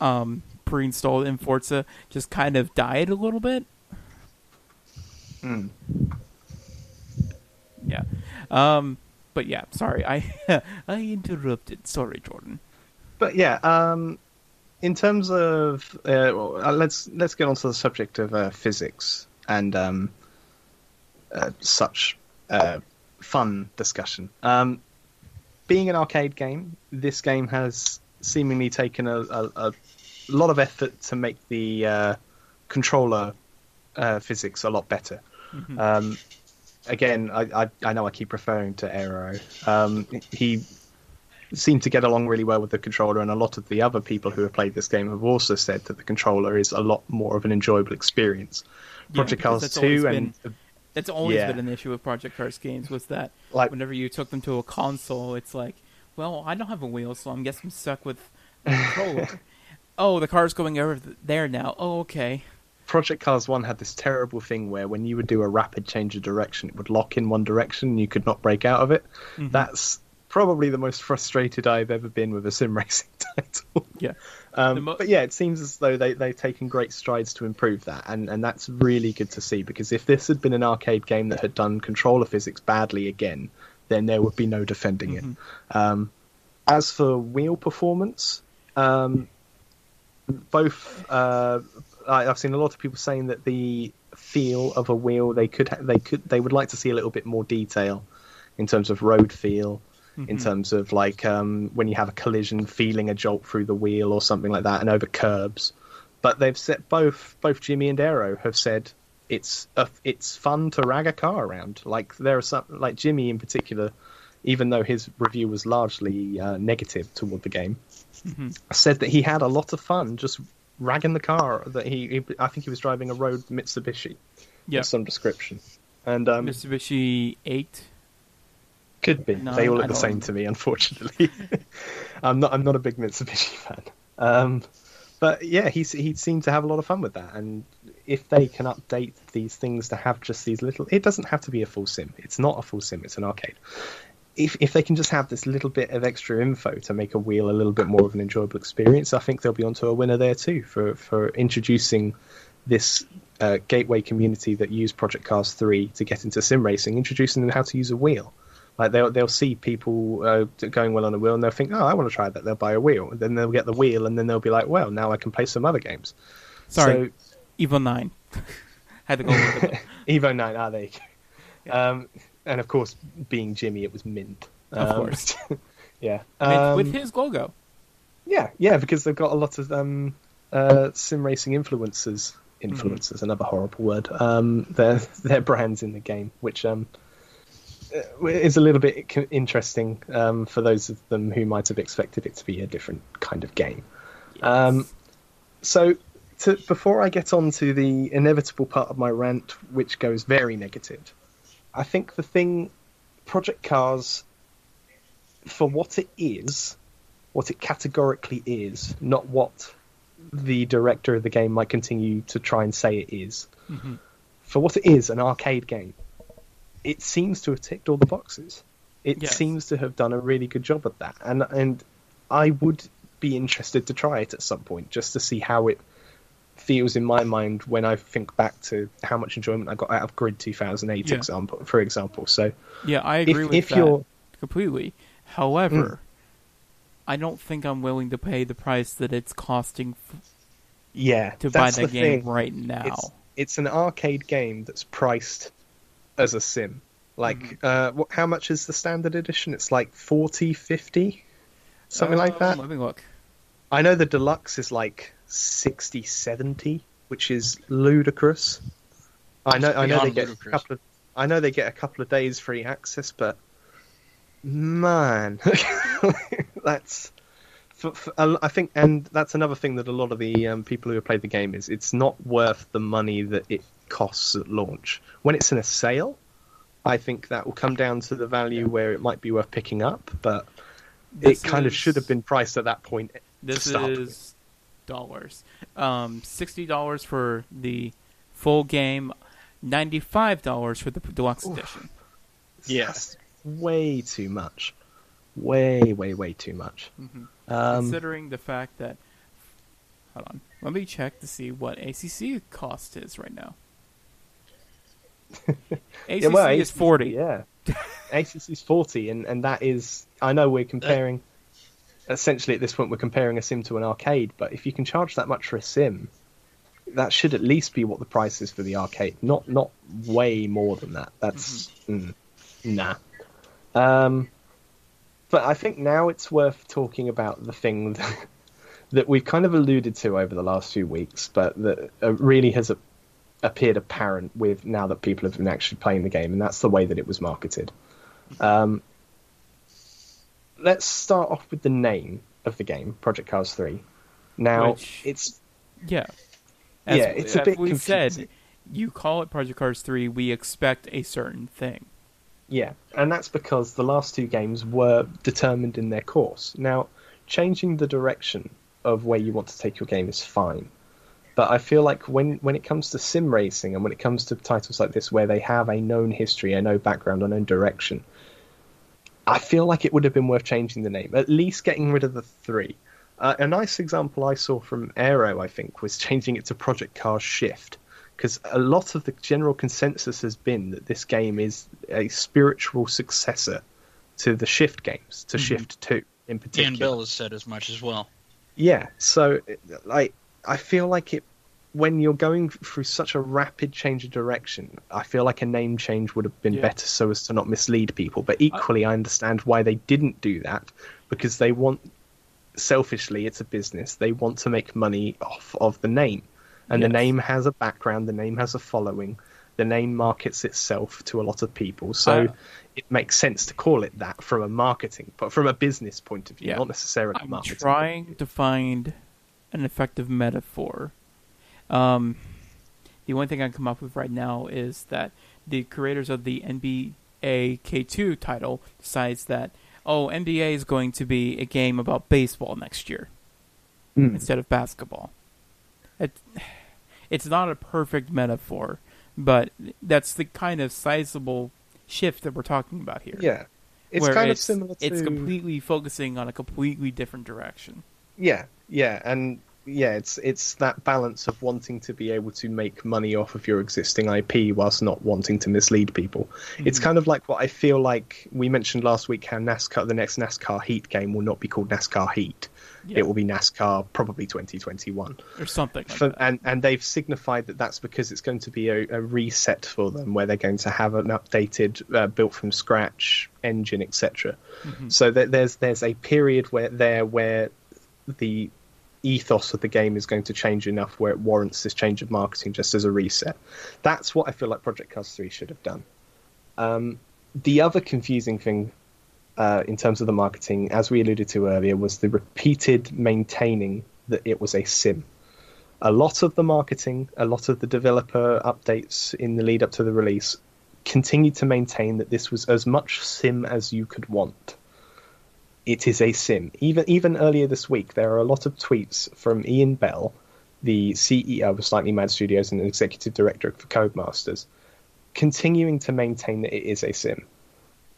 um, pre-installed in Forza just kind of died a little bit. Mm. Yeah. Um, but yeah, sorry. I I interrupted. Sorry, Jordan. But yeah, um, in terms of uh, well, uh, let's let's get onto the subject of uh, physics and um, uh, such uh, fun discussion. Um, being an arcade game, this game has seemingly taken a, a, a lot of effort to make the uh, controller uh, physics a lot better. Mhm. Um, again, I, I, I know I keep referring to Aero. Um, he seemed to get along really well with the controller, and a lot of the other people who have played this game have also said that the controller is a lot more of an enjoyable experience. Yeah, Project because Cars 2 and That's always Yeah. been an issue with Project Cars games was that like whenever you took them to a console, it's like, well, I don't have a wheel, so I'm guessing I'm stuck with a controller. oh, the car's going over there now. Oh, okay. Project Cars 1 had this terrible thing where when you would do a rapid change of direction, it would lock in one direction and you could not break out of it. Mhm. That's probably the most frustrated I've ever been with a sim racing title. Yeah. Um, mo- but yeah, it seems as though they, they've taken great strides to improve that, and, and that's really good to see because if this had been an arcade game that had done controller physics badly again, then there would be no defending Mhm. it. Um, as for wheel performance, um, both uh, I, I've seen a lot of people saying that the feel of a wheel they could ha- they could they would like to see a little bit more detail in terms of road feel in Mhm. terms of like um, when you have a collision, feeling a jolt through the wheel or something like that, and over curbs. But they've said both both Jimmy and Aero have said it's a, it's fun to rag a car around. Like there are some like Jimmy in particular, even though his review was largely uh, negative toward the game, Mhm. said that he had a lot of fun just ragging the car. That he, he I think he was driving a road Mitsubishi Yeah. some description, and um, Mitsubishi 8. Could be. No, they all look the same to me, unfortunately. I'm not. I'm not a big Mitsubishi fan. Um, but yeah, he he seemed to have a lot of fun with that. And if they can update these things to have just these little, it doesn't have to be a full sim. It's not a full sim. It's an arcade. If if they can just have this little bit of extra info to make a wheel a little bit more of an enjoyable experience, I think they'll be onto a winner there too for for introducing this uh, gateway community that use Project Cars 3 to get into sim racing, introducing them how to use a wheel. Like they'll they'll see people uh, going well on a wheel and they'll think, oh, I want to try that. They'll buy a wheel, and then they'll get the wheel, and then they'll be like, well, now I can play some other games. Sorry, Evo 9. Had to go. So, Evo Nine, ah, there you go. Um, and of course, being Jimmy, it was mint. Of Um, course. yeah. With, Um, with his logo. Yeah, yeah, because they've got a lot of um, uh, sim racing influencers influencers, another horrible word. Um, their their brands in the game, which um, uh, is a little bit interesting um, for those of them who might have expected it to be a different kind of game. Um, so, to, before I get on to the inevitable part of my rant, which goes very negative, I think the thing, Project Cars, for what it is, what it categorically is, not what the director of the game might continue to try and say it is. For what it is, an arcade game, it seems to have ticked all the boxes. It Yes. seems to have done a really good job at that, and and I would be interested to try it at some point just to see how it feels in my mind when I think back to how much enjoyment I got out of Grid 2008, Yeah. example, for example. So Yeah, I agree if, with if that you're completely. However, Mm. I don't think I'm willing to pay the price that it's costing f- yeah to buy that the game thing. right now. It's, it's an arcade game that's priced as a sim. Like, Mm-hmm. uh, what, how much is the standard edition? It's like 40, 50? Something like that. Let me look. I know the deluxe is like 60, 70, which is ludicrous. I know, I know they get a couple of, I know they get a couple of days free access, but man, that's. For, for, I think, and that's another thing that a lot of the um, people who have played the game is it's not worth the money that it costs at launch. When it's in a sale, I think that will come down to the value where it might be worth picking up, but This it kind of should have been priced at that point. This is dollars. Um, sixty dollars for the full game, ninety-five dollars for the deluxe edition. Yes, way too much. Way, way, way too much. Um, Considering the fact that, hold on, let me check to see what ACC cost is right now. ACC yeah, well, is ACC, forty. Yeah, ACC is forty, and and that is. I know we're comparing. essentially, at this point, we're comparing a sim to an arcade. But if you can charge that much for a sim, that should at least be what the price is for the arcade. Not not way more than that. That's mm, nah. Um, but I think now it's worth talking about the thing that, that we've kind of alluded to over the last few weeks, but that uh, really has a, appeared apparent with now that people have been actually playing the game, and that's the way that it was marketed. Um, let's start off with the name of the game, Project Cars 3. Now, Which- it's Yeah. Yeah, it's a bit we said, you call it Project Cars 3, we expect a certain thing. Yeah, and that's because the last two games were determined in their course. Now, changing the direction of where you want to take your game is fine. But I feel like when, when it comes to sim racing and when it comes to titles like this where they have a known history, a known background, a known direction, I feel like it would have been worth changing the name, at least getting rid of the three. Uh, a nice example I saw from Aero, I think, was changing it to Project Cars Shift, because a lot of the general consensus has been that this game is a spiritual successor to the Shift games, to Shift Two in particular. Ian Bell has said as much as well. Yeah, so like I feel like it when you're going through such a rapid change of direction, I feel like a name change would have been Yeah. better so as to not mislead people. But equally, I understand why they didn't do that because they want selfishly, it's a business. They want to make money off of the name, and the name has a background. The name has a following. The name markets itself to a lot of people, so Uh, it makes sense to call it that from a marketing, but from a business point of view, Yeah. not necessarily I'm marketing. trying to find an effective metaphor. Um, the only thing I can come up with right now is that the creators of the NBA K2 title decides that oh NBA is going to be a game about baseball next year Mm. instead of basketball. It, it's not a perfect metaphor, but that's the kind of sizable shift that we're talking about here. Yeah, it's kind it's, of similar to it's completely focusing on a completely different direction. Yeah, yeah, and yeah, it's it's that balance of wanting to be able to make money off of your existing IP whilst not wanting to mislead people. It's kind of like what I feel like we mentioned last week. How NASCAR, the next NASCAR Heat game, will not be called NASCAR Heat. Yeah. It will be NASCAR probably 2021. or something like for, that. and and they've signified that that's because it's going to be a, a reset for them, where they're going to have an updated, uh, built from scratch engine, etc. Mm-hmm. So that there's there's a period where there where the ethos of the game is going to change enough where it warrants this change of marketing just as a reset. That's what I feel like Project Cars 3 should have done. Um, the other confusing thing uh, in terms of the marketing, as we alluded to earlier, was the repeated maintaining that it was a sim. A lot of the marketing, a lot of the developer updates in the lead up to the release continued to maintain that this was as much sim as you could want. It is a sim. Even even earlier this week, there are a lot of tweets from Ian Bell, the CEO of Slightly Mad Studios and executive director for Codemasters, continuing to maintain that it is a sim,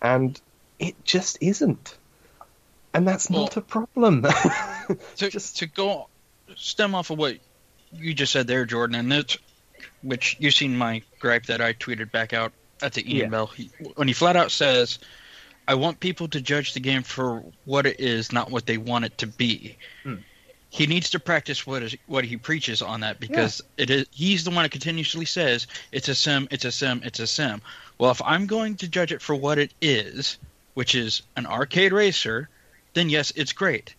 and it just isn't, and that's Well- not a problem. to, Just- to go stem off of what you just said there, Jordan, and it's which you've seen my gripe that I tweeted back out at the Ian Yeah. Bell. He, when he flat out says, "I want people to judge the game for what it is, not what they want it to be." Hmm. He needs to practice what is what he preaches on that because it is he's the one that continuously says it's a sim, it's a sim, it's a sim. Well, if I'm going to judge it for what it is, which is an arcade racer, then yes, it's great.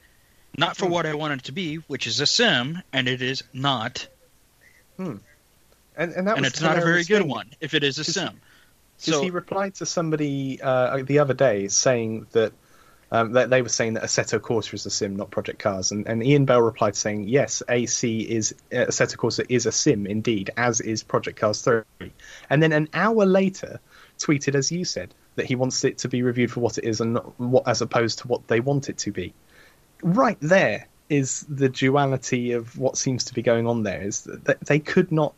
Not for Hmm. what I want it to be, which is a sim, and it is not, and and that and was it's not a very hilarious good one if it is a sim. Because So he replied to somebody uh, the other day saying that, um, that they were saying that Assetto Corsa is a sim, not Project Cars, and, and Ian Bell replied saying, "Yes, AC is uh, Assetto Corsa is a sim indeed, as is Project Cars 3." And then an hour later, tweeted as you said that he wants it to be reviewed for what it is and not what as opposed to what they want it to be. Right there is the duality of what seems to be going on. There is that they could not.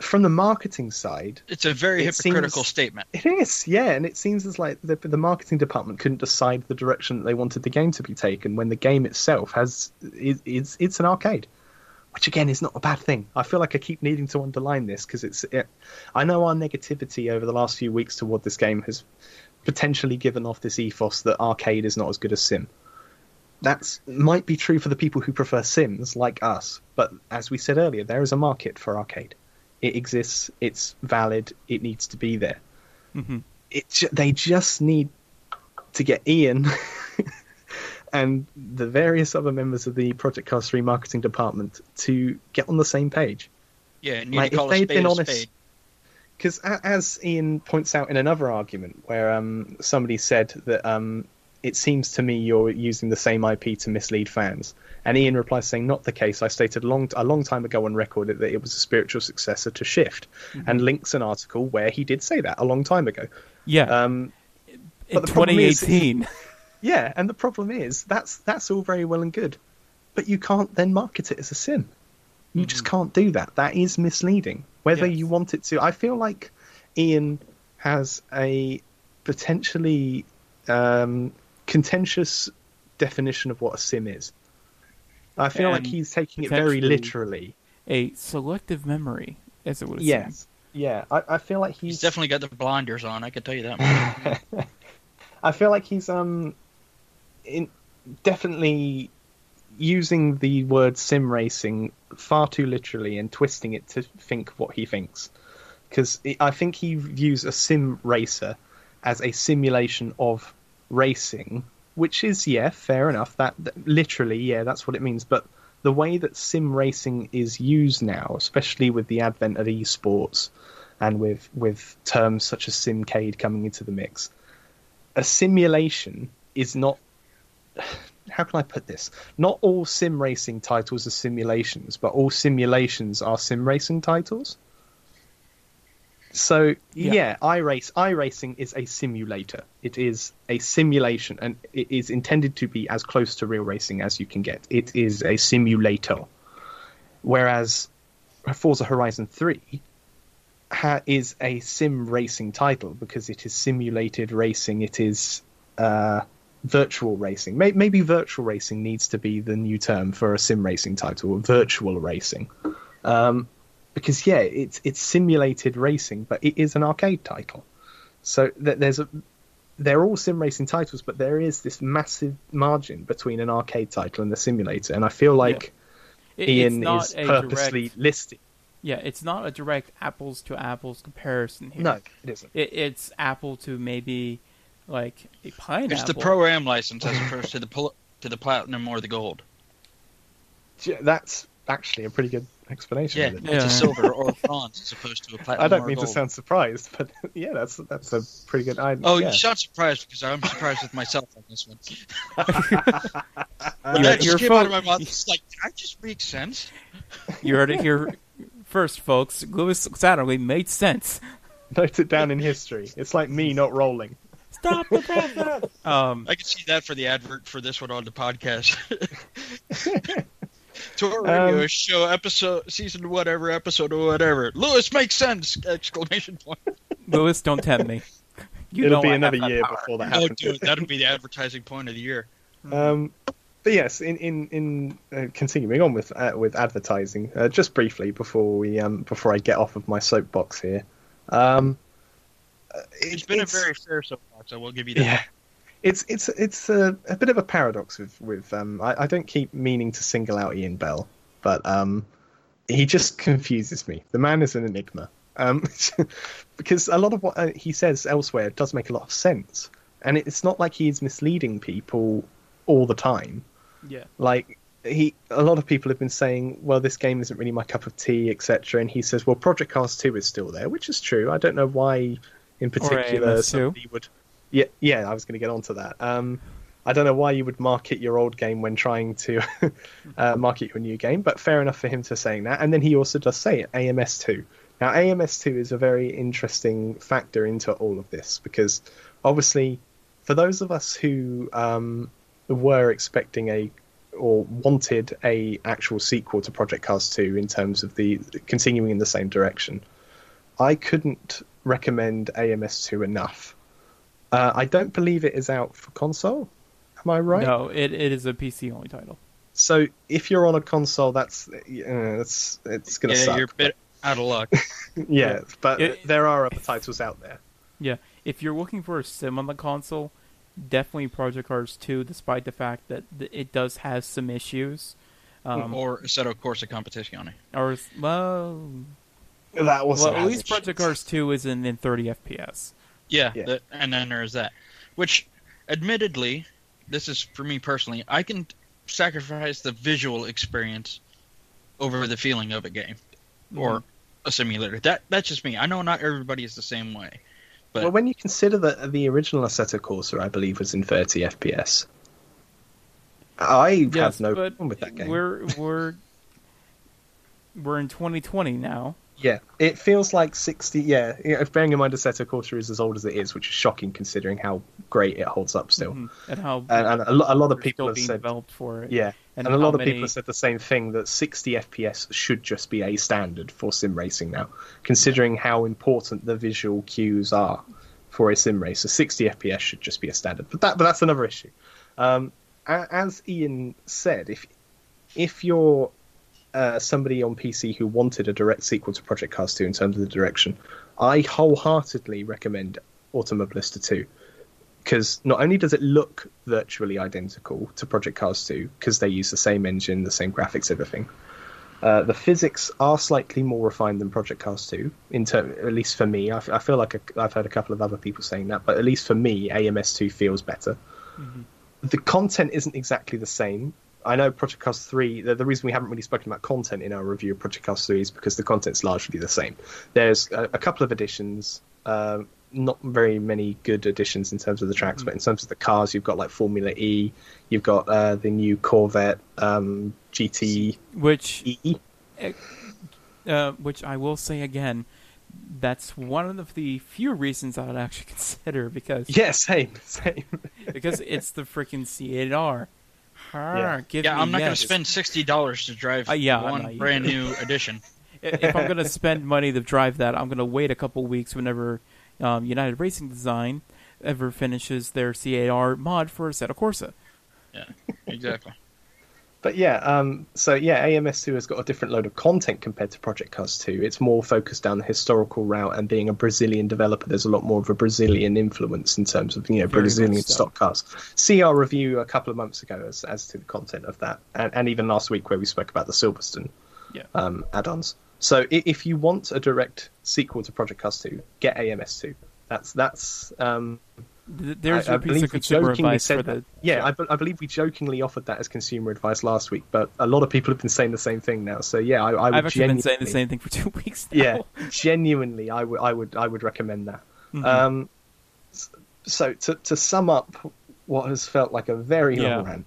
From the marketing side, it's a very it hypocritical seems- statement. it is, yeah, and it seems as like the, the marketing department couldn't decide the direction that they wanted the game to be taken when the game itself has is it's it's an arcade, which again is not a bad thing. I feel like I keep needing to underline this because it's it, I know our negativity over the last few weeks toward this game has potentially given off this ethos that arcade is not as good as sim. That's might be true for the people who prefer sims like us, but as we said earlier, there is a market for arcade. It exists. It's valid. It needs to be there. hmm It they just need to get Ian and the various other members of the Project Cars 3 marketing department to get on the same page. Yeah, Like, need to call if they'd been honest, because as Ian points out in another argument, where um, somebody said that um, it seems to me you're using the same IP to mislead fans, and Ian replies saying, "Not the case. I stated a long a long time ago on record that it was a spiritual successor to Shift," and links an article where he did say that a long time ago. Yeah, Um, in but the problem is- 2018. Yeah, and the problem is that's that's all very well and good, but you can't then market it as a sim. You just can't do that. That is misleading. Whether Yes. you want it to, I feel like Ian has a potentially um, contentious definition of what a sim is. I feel like he's taking it very literally. a selective memory, as it would seem. Yes. Yeah, I, I feel like he's, He's definitely got the blinders on. I can tell you that. Much. I feel like he's um in definitely using the word sim racing far too literally and twisting it to think what he thinks. Because I think he views a sim racer as a simulation of racing, which is yeah, fair enough. That, that literally, yeah, that's what it means. But the way that sim racing is used now, especially with the advent of esports and with with terms such as simcade coming into the mix, a simulation is not how can I put this? Not all sim racing titles are simulations, but all simulations are sim racing titles. So Yeah. yeah, iRace iRacing is a simulator. It is a simulation and it is intended to be as close to real racing as you can get. It is a simulator. Whereas Forza Horizon 3 ha- is a sim racing title because it is simulated racing. It is uh, virtual racing. May- maybe virtual racing needs to be the new term for a sim racing title, virtual racing. Um, because yeah, it's it's simulated racing, but it is an arcade title. So th- there's a they're all sim racing titles, but there is this massive margin between an arcade title and the simulator, and I feel like It- Ian is a purposely direct, listing. yeah, it's not a direct apples to apples comparison here. No, it isn't. it, it's apple to maybe like a pineapple. it's the pro am license as opposed to the pl- to the platinum or the gold. J- That's actually a pretty good explanation. Yeah, of it. Yeah. it's a silver or a bronze as opposed to a platinum. I don't or mean to sound surprised, but yeah, that's that's a pretty good. I, Oh, yeah. you sound surprised because I'm surprised with myself on this one. Your- that just came out of my mouth. It's like, did that just make sense? You heard it here first, folks. Louis Satterley made sense. Note it down in history. It's like me not rolling. Stop the process. Um, I can see that for the advert for this one on the podcast. TORA radio Um, show episode season whatever episode or whatever. Louis makes sense! Exclamation point. Louis, don't tempt me. You It'll be I another year power. before that Oh, happens. dude, that'll be the advertising point of the year. Um, but yes, in in in uh, continuing on with uh, with advertising, uh, just briefly before we um before I get off of my soapbox here, um, uh, It's it- been it's- a very fair soapbox. I will give you that. yeah. It's it's it's a, a bit of a paradox with with um I, I don't keep meaning to single out Ian Bell, but um he just confuses me. The man is an enigma. Um, because a lot of what uh, he says elsewhere does make a lot of sense, and it's not like he's misleading people all the time Yeah. like he a lot of people have been saying well this game isn't really my cup of tea etc and he says well project cars 2 is still there which is true i don't know why in particular AMS2. somebody would yeah yeah i was going to get onto that. Um i don't know why you would market your old game when trying to uh, market your new game but fair enough for him to saying that. And then he also does say it ams2 now ams2 is a very interesting factor into all of this because obviously for those of us who um, were expecting a or wanted a actual sequel to Project Cars 2 in terms of the continuing in the same direction, I couldn't recommend AMS2 enough. Uh, I don't believe it is out for console. Am I right? No, it, it is a PC only title. So if you're on a console, that's uh, it's it's gonna Yeah, suck. you're a bit out of luck. yeah, but It- there are other titles out there. Yeah, if you're looking for a sim on the console, definitely Project Cars 2, despite the fact that it does have some issues. Um, or Assetto Corsa Competizione. or, well, That was well, at least Project Cars 2 is in, in 30 FPS. Yeah, Yeah. that- and then there's that. Which, admittedly, this is for me personally, I can sacrifice the visual experience over the feeling of a game or mm-hmm. a simulator. That that's just me. I know not everybody is the same way. But well, when you consider that the original Assetto Corsa, I believe, was in 30 FPS, I Yes, have no but problem with that game. We're, we're, we're in 2020 now. Yeah, it feels like 60. Yeah, yeah, if bearing in mind a Assetto Corsa is as old as it is, which is shocking considering how great it holds up still. Mhm. And how And, and a, lo- a lot of people have said, developed for it. yeah, and and, a lot of many- people have said the same thing that 60 FPS should just be a standard for sim racing now, considering how important the visual cues are for a sim racer. 60 FPS should just be a standard, but that but that's another issue. Um, as Ian said, if if you're uh, somebody on PC who wanted a direct sequel to Project Cars 2 in terms of the direction, I wholeheartedly recommend Automobilista 2 because not only does it look virtually identical to Project Cars 2 because they use the same engine, the same graphics, everything. Uh, the physics are slightly more refined than Project Cars 2, in ter- at least for me. I, f- I feel like i I've heard a couple of other people saying that, but at least for me, AMS2 feels better. The content isn't exactly the same. I know Project Cars 3, the, the reason we haven't really spoken about content in our review of Project Cars 3 is because the content's largely the same. There's a, a couple of additions, um, not very many good additions in terms of the tracks, but in terms of the cars, you've got like Formula E, you've got uh, the new Corvette um, GTE. Which E. uh, which I will say again, that's one of the few reasons I would actually consider because Yeah, same, same. because it's the freaking C8R. Har, Yeah. give yeah, me I'm not going to spend sixty dollars to drive Uh, yeah, one not either. brand new edition. if if I'm going to spend money to drive that, I'm going to wait a couple weeks whenever um, United Racing Design ever finishes their C8R mod for Assetto Corsa. Yeah, exactly. But yeah, um, so yeah, AMS2 has got a different load of content compared to Project Cars 2. It's more focused down the historical route, and being a Brazilian developer, there's a lot more of a Brazilian influence in terms of you know Very Brazilian stock cars. See our review a couple of months ago as as to the content of that, and, and even last week where we spoke about the Silverstone Yeah. um, add-ons. So if you want a direct sequel to Project Cars 2, get AMS2. That's that's um, There's I- I piece of consumer advice said for that. the. Yeah, I, be- I believe we jokingly offered that as consumer advice last week, but a lot of people have been saying the same thing now. So yeah, I, I would I've actually been saying the same thing for two weeks now. Yeah, genuinely, I would, I would, I would recommend that. Mhm. Um, so to to sum up what has felt like a very Yeah. long rant,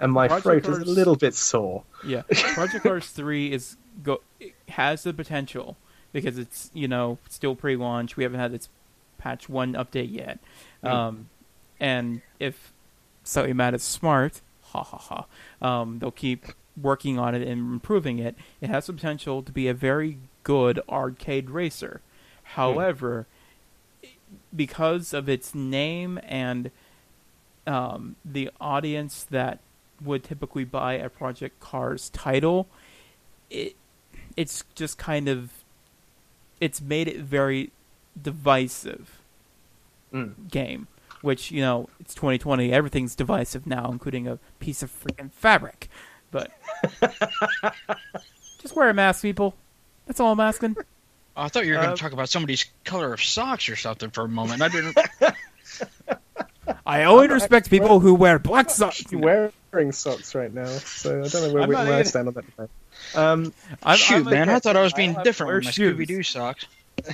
and my Project throat is a little bit sore. Yeah, Project Cars three is go has the potential because it's you know still pre-launch. We haven't had its patch one update yet. Um, and if Slightly Mad is smart, ha ha ha, um, they'll keep working on it and improving it. It has the potential to be a very good arcade racer. However, because of its name and um, the audience that would typically buy a Project Cars title, it it's just kind of it's made it very divisive Mm. game. Which you know it's 2020, everything's divisive now, including a piece of freaking fabric. But just wear a mask, people. That's all I'm asking. I thought you were going Uh, to talk about somebody's color of socks or something for a moment. I didn't. I only respect people who wear black socks. You're wearing socks right now, so I don't know where, I'm where, not I stand on that. Um, I'm, Shoot, I'm man! I thought I was being have different wear with my. Scooby Doo socks.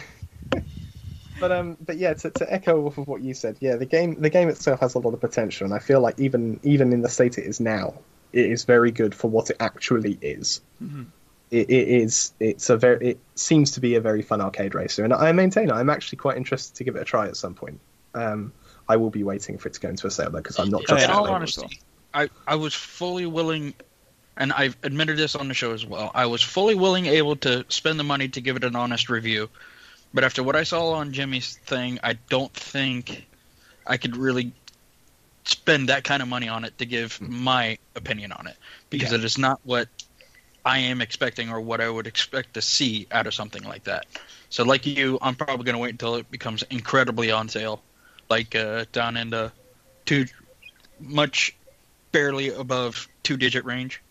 but um, but yeah, to, to echo off of what you said, yeah, the game the game itself has a lot of potential, and I feel like even even in the state it is now, it is very good for what it actually is. Mhm. It, it is it's a very it seems to be a very fun arcade racer, and I maintain I'm actually quite interested to give it a try at some point. Um, I will be waiting for it to go into a sale though, because I'm not Oh, just in all honesty, I, I was fully willing, and I've admitted this on the show as well. I was fully willing, able to spend the money to give it an honest review. But after what I saw on Jimmy's thing, I don't think I could really spend that kind of money on it to give my opinion on it because Yeah. it is not what I am expecting or what I would expect to see out of something like that. So, like you, I'm probably going to wait until it becomes incredibly on sale, like uh, down in the two, much barely above two digit range.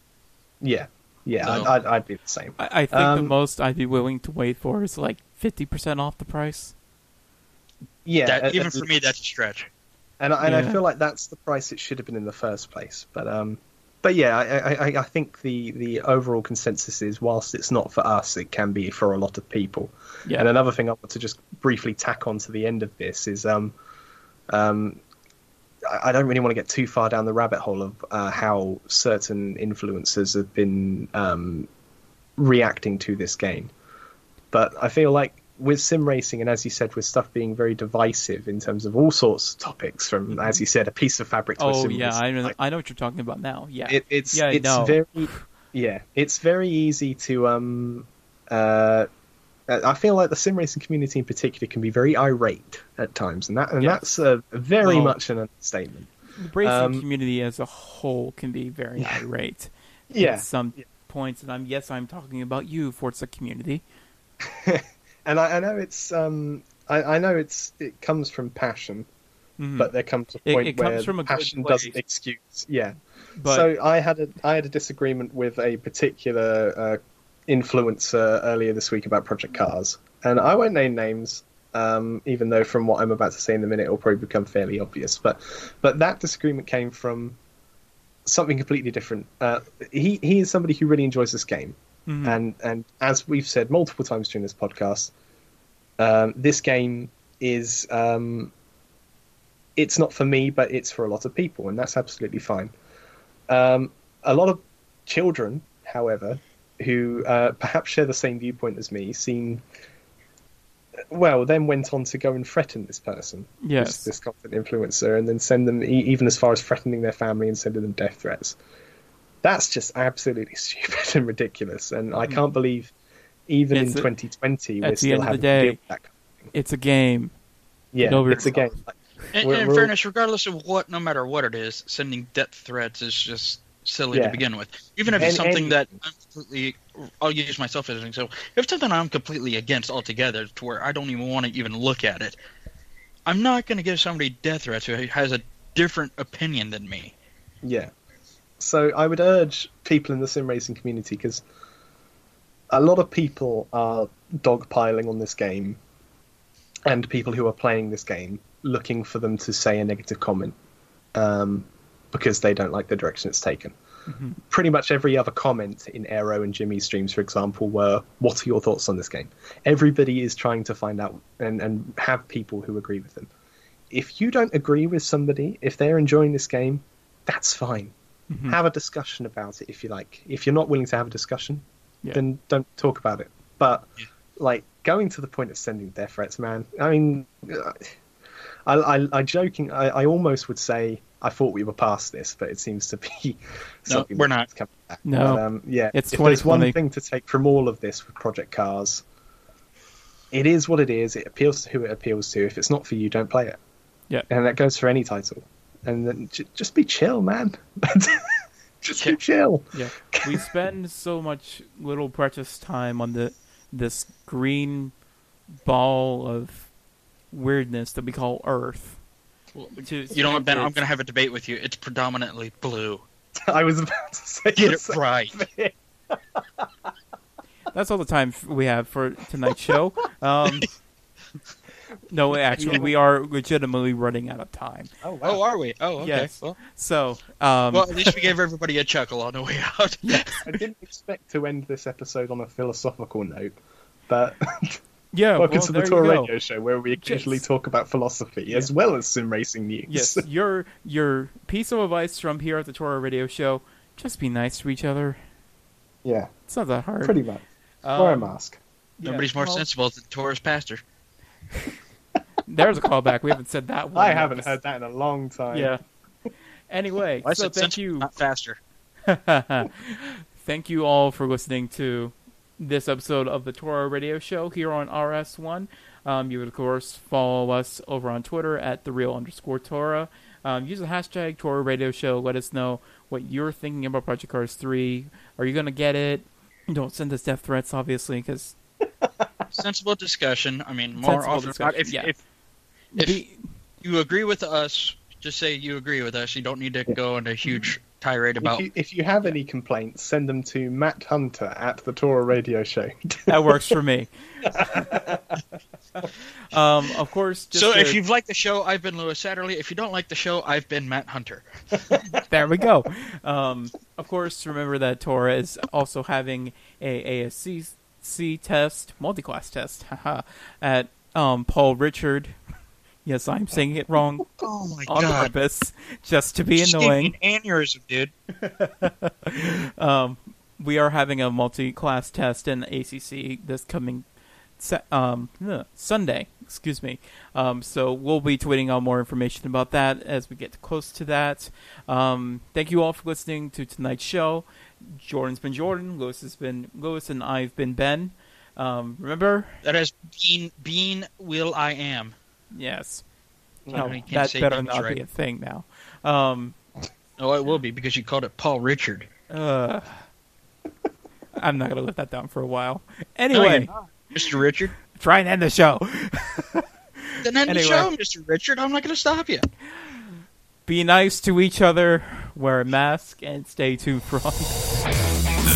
yeah yeah So- I'd, I'd, I'd be the same. I, I think the Um, most I'd be willing to wait for is like 50% off the price. Yeah, that, at- even at for me, that's a stretch. and I, and I feel like that's the price it should have been in the first place. But um, but yeah, I, I, I- I think the the overall consensus is whilst it's not for us, it can be for a lot of people. Yeah. And another thing I want to just briefly tack on to the end of this is um, um, I I don't really want to get too far down the rabbit hole of uh, how certain influencers have been um, reacting to this game. But I feel like with sim racing, and as you said, with stuff being very divisive in terms of all sorts of topics, from as you said, a piece of fabric to a Oh yeah, I know. like, I know what you're talking about now. Yeah, it, it's Yeah, it's know. very yeah, it's very easy to um uh. I feel like the sim racing community in particular can be very irate at times, and that and Yes. that's a very Well- much an understatement. the racing um, community as a whole can be very Yeah. irate. Yeah, at some points, and I'm yes, I'm talking about you, Forza community. and I, I know it's um I, I know it's it comes from passion, Mhm. but there comes a point it comes where a passion doesn't excuse. Yeah. but so I had a I had a disagreement with a particular uh, influencer earlier this week about Project Cars, and I won't name names. Um, even though from what I'm about to say in a minute, it'll probably become fairly obvious, but but that disagreement came from something completely different. Uh, he he is somebody who really enjoys this game, mhm. and and as we've said multiple times during this podcast, um, this game is um, it's not for me, but it's for a lot of people, and that's absolutely fine. Um, a lot of children, however, who uh, perhaps share the same viewpoint as me, seem well, then went on to go and threaten this person, Yes. this, this content influencer, and then send them e- even as far as threatening their family and sending them death threats. That's just absolutely stupid and ridiculous, and I mm. can't believe even It's in a- 2020 at we're still end of the having day, to deal with that. kind of it's a game. Yeah, over it's a game. yourself. In, We're- in we're- fairness, regardless of what, no matter what it is, sending death threats is just silly Yeah. to begin with. Even if it's And- something and- that I'm completely, I'll use myself as an example. If it's something I'm completely against altogether, to where I don't even want to even look at it, I'm not going to give somebody death threats who has a different opinion than me. Yeah. So I would urge people in the sim racing community because a lot of people are dogpiling on this game and people who are playing this game looking for them to say a negative comment um, because they don't like the direction it's taken. Mm-hmm. Pretty much every other comment in Aero and Jimmy's streams, for example, were "What are your thoughts on this game?" Everybody is trying to find out and, and have people who agree with them. If you don't agree with somebody, if they're enjoying this game, that's fine. Mm-hmm. Have a discussion about it if you like. If you're not willing to have a discussion, yeah. then don't talk about it. But yeah. like going to the point of sending death threats, man. I mean, I, I, I joking. I, I almost would say I thought we were past this, but it seems to be no, we're not. No, but, um, yeah. It's if there's one thing to take from all of this with Project Cars, it is what it is. It appeals to who it appeals to. If it's not for you, don't play it. Yeah, and that goes for any title. And then j- just be chill, man. just yeah. be chill. Yeah, we spend so much little precious time on the this green ball of weirdness that we call Earth to you know what, Ben? I'm going to have a debate with you. It's predominantly blue. I was about to say get it right. That's all the time we have for tonight's show. Um, no, actually, we are legitimately running out of time. Oh, wow. oh are we? Oh, okay. Yes. Well, so, um, well, at least we gave everybody a chuckle on the way out. Yes. I didn't expect to end this episode on a philosophical note, but yeah, welcome well, to the TORA Radio Show, where we occasionally yes. talk about philosophy yeah. as well as sim racing news. Yes, your your piece of advice from here at the TORA Radio Show: just be nice to each other. Yeah, it's not that hard. Pretty much. Um, Wear a mask. Nobody's more well, sensible than Torres pastor. There's a callback. We haven't said that one. I haven't heard that in a long time. Yeah. Anyway, well, so thank you. Not faster. thank you all for listening to this episode of the TORA Radio Show here on RS1. Um, you would, of course, follow us over on Twitter at the real underscore TORA. Um, use the hashtag TORA Radio Show. Let us know what you're thinking about Project Cars 3. Are you going to get it? Don't send us death threats, obviously, because. Sensible discussion. I mean, more Sensible often. If, yeah. if, if Be... you agree with us, just say you agree with us. You don't need to go into a huge tirade about. If you, if you have any complaints, send them to Matt Hunter at the TORA Radio Show. that works for me. um, of course. so to... if you've liked the show, I've been Louis Satterley. If you don't like the show, I've been Matt Hunter. there we go. Um, of course, remember that TORA is also having a ACC test, multi-class test, at um, Paul Richard Yes, I'm saying it wrong oh my on God. purpose, just to be annoying. An aneurysm, dude. um, we are having a multi-class test in ACC this coming um, Sunday. Excuse me. Um, so we'll be tweeting out more information about that as we get close to that. Um, thank you all for listening to tonight's show. Jordan's been Jordan. Louis has been Louis, and I've been Ben. Um, remember that has been Bean Will I Am. Yes. No, that better not right. be a thing now. Um, oh, it will be because you called it Paul Richard. Uh, I'm not gonna let that down for a while. Anyway, no, Mr. Richard, try and end the show. then end anyway. the show, Mr. Richard. I'm not gonna stop you. Be nice to each other. Wear a mask and stay tuned for.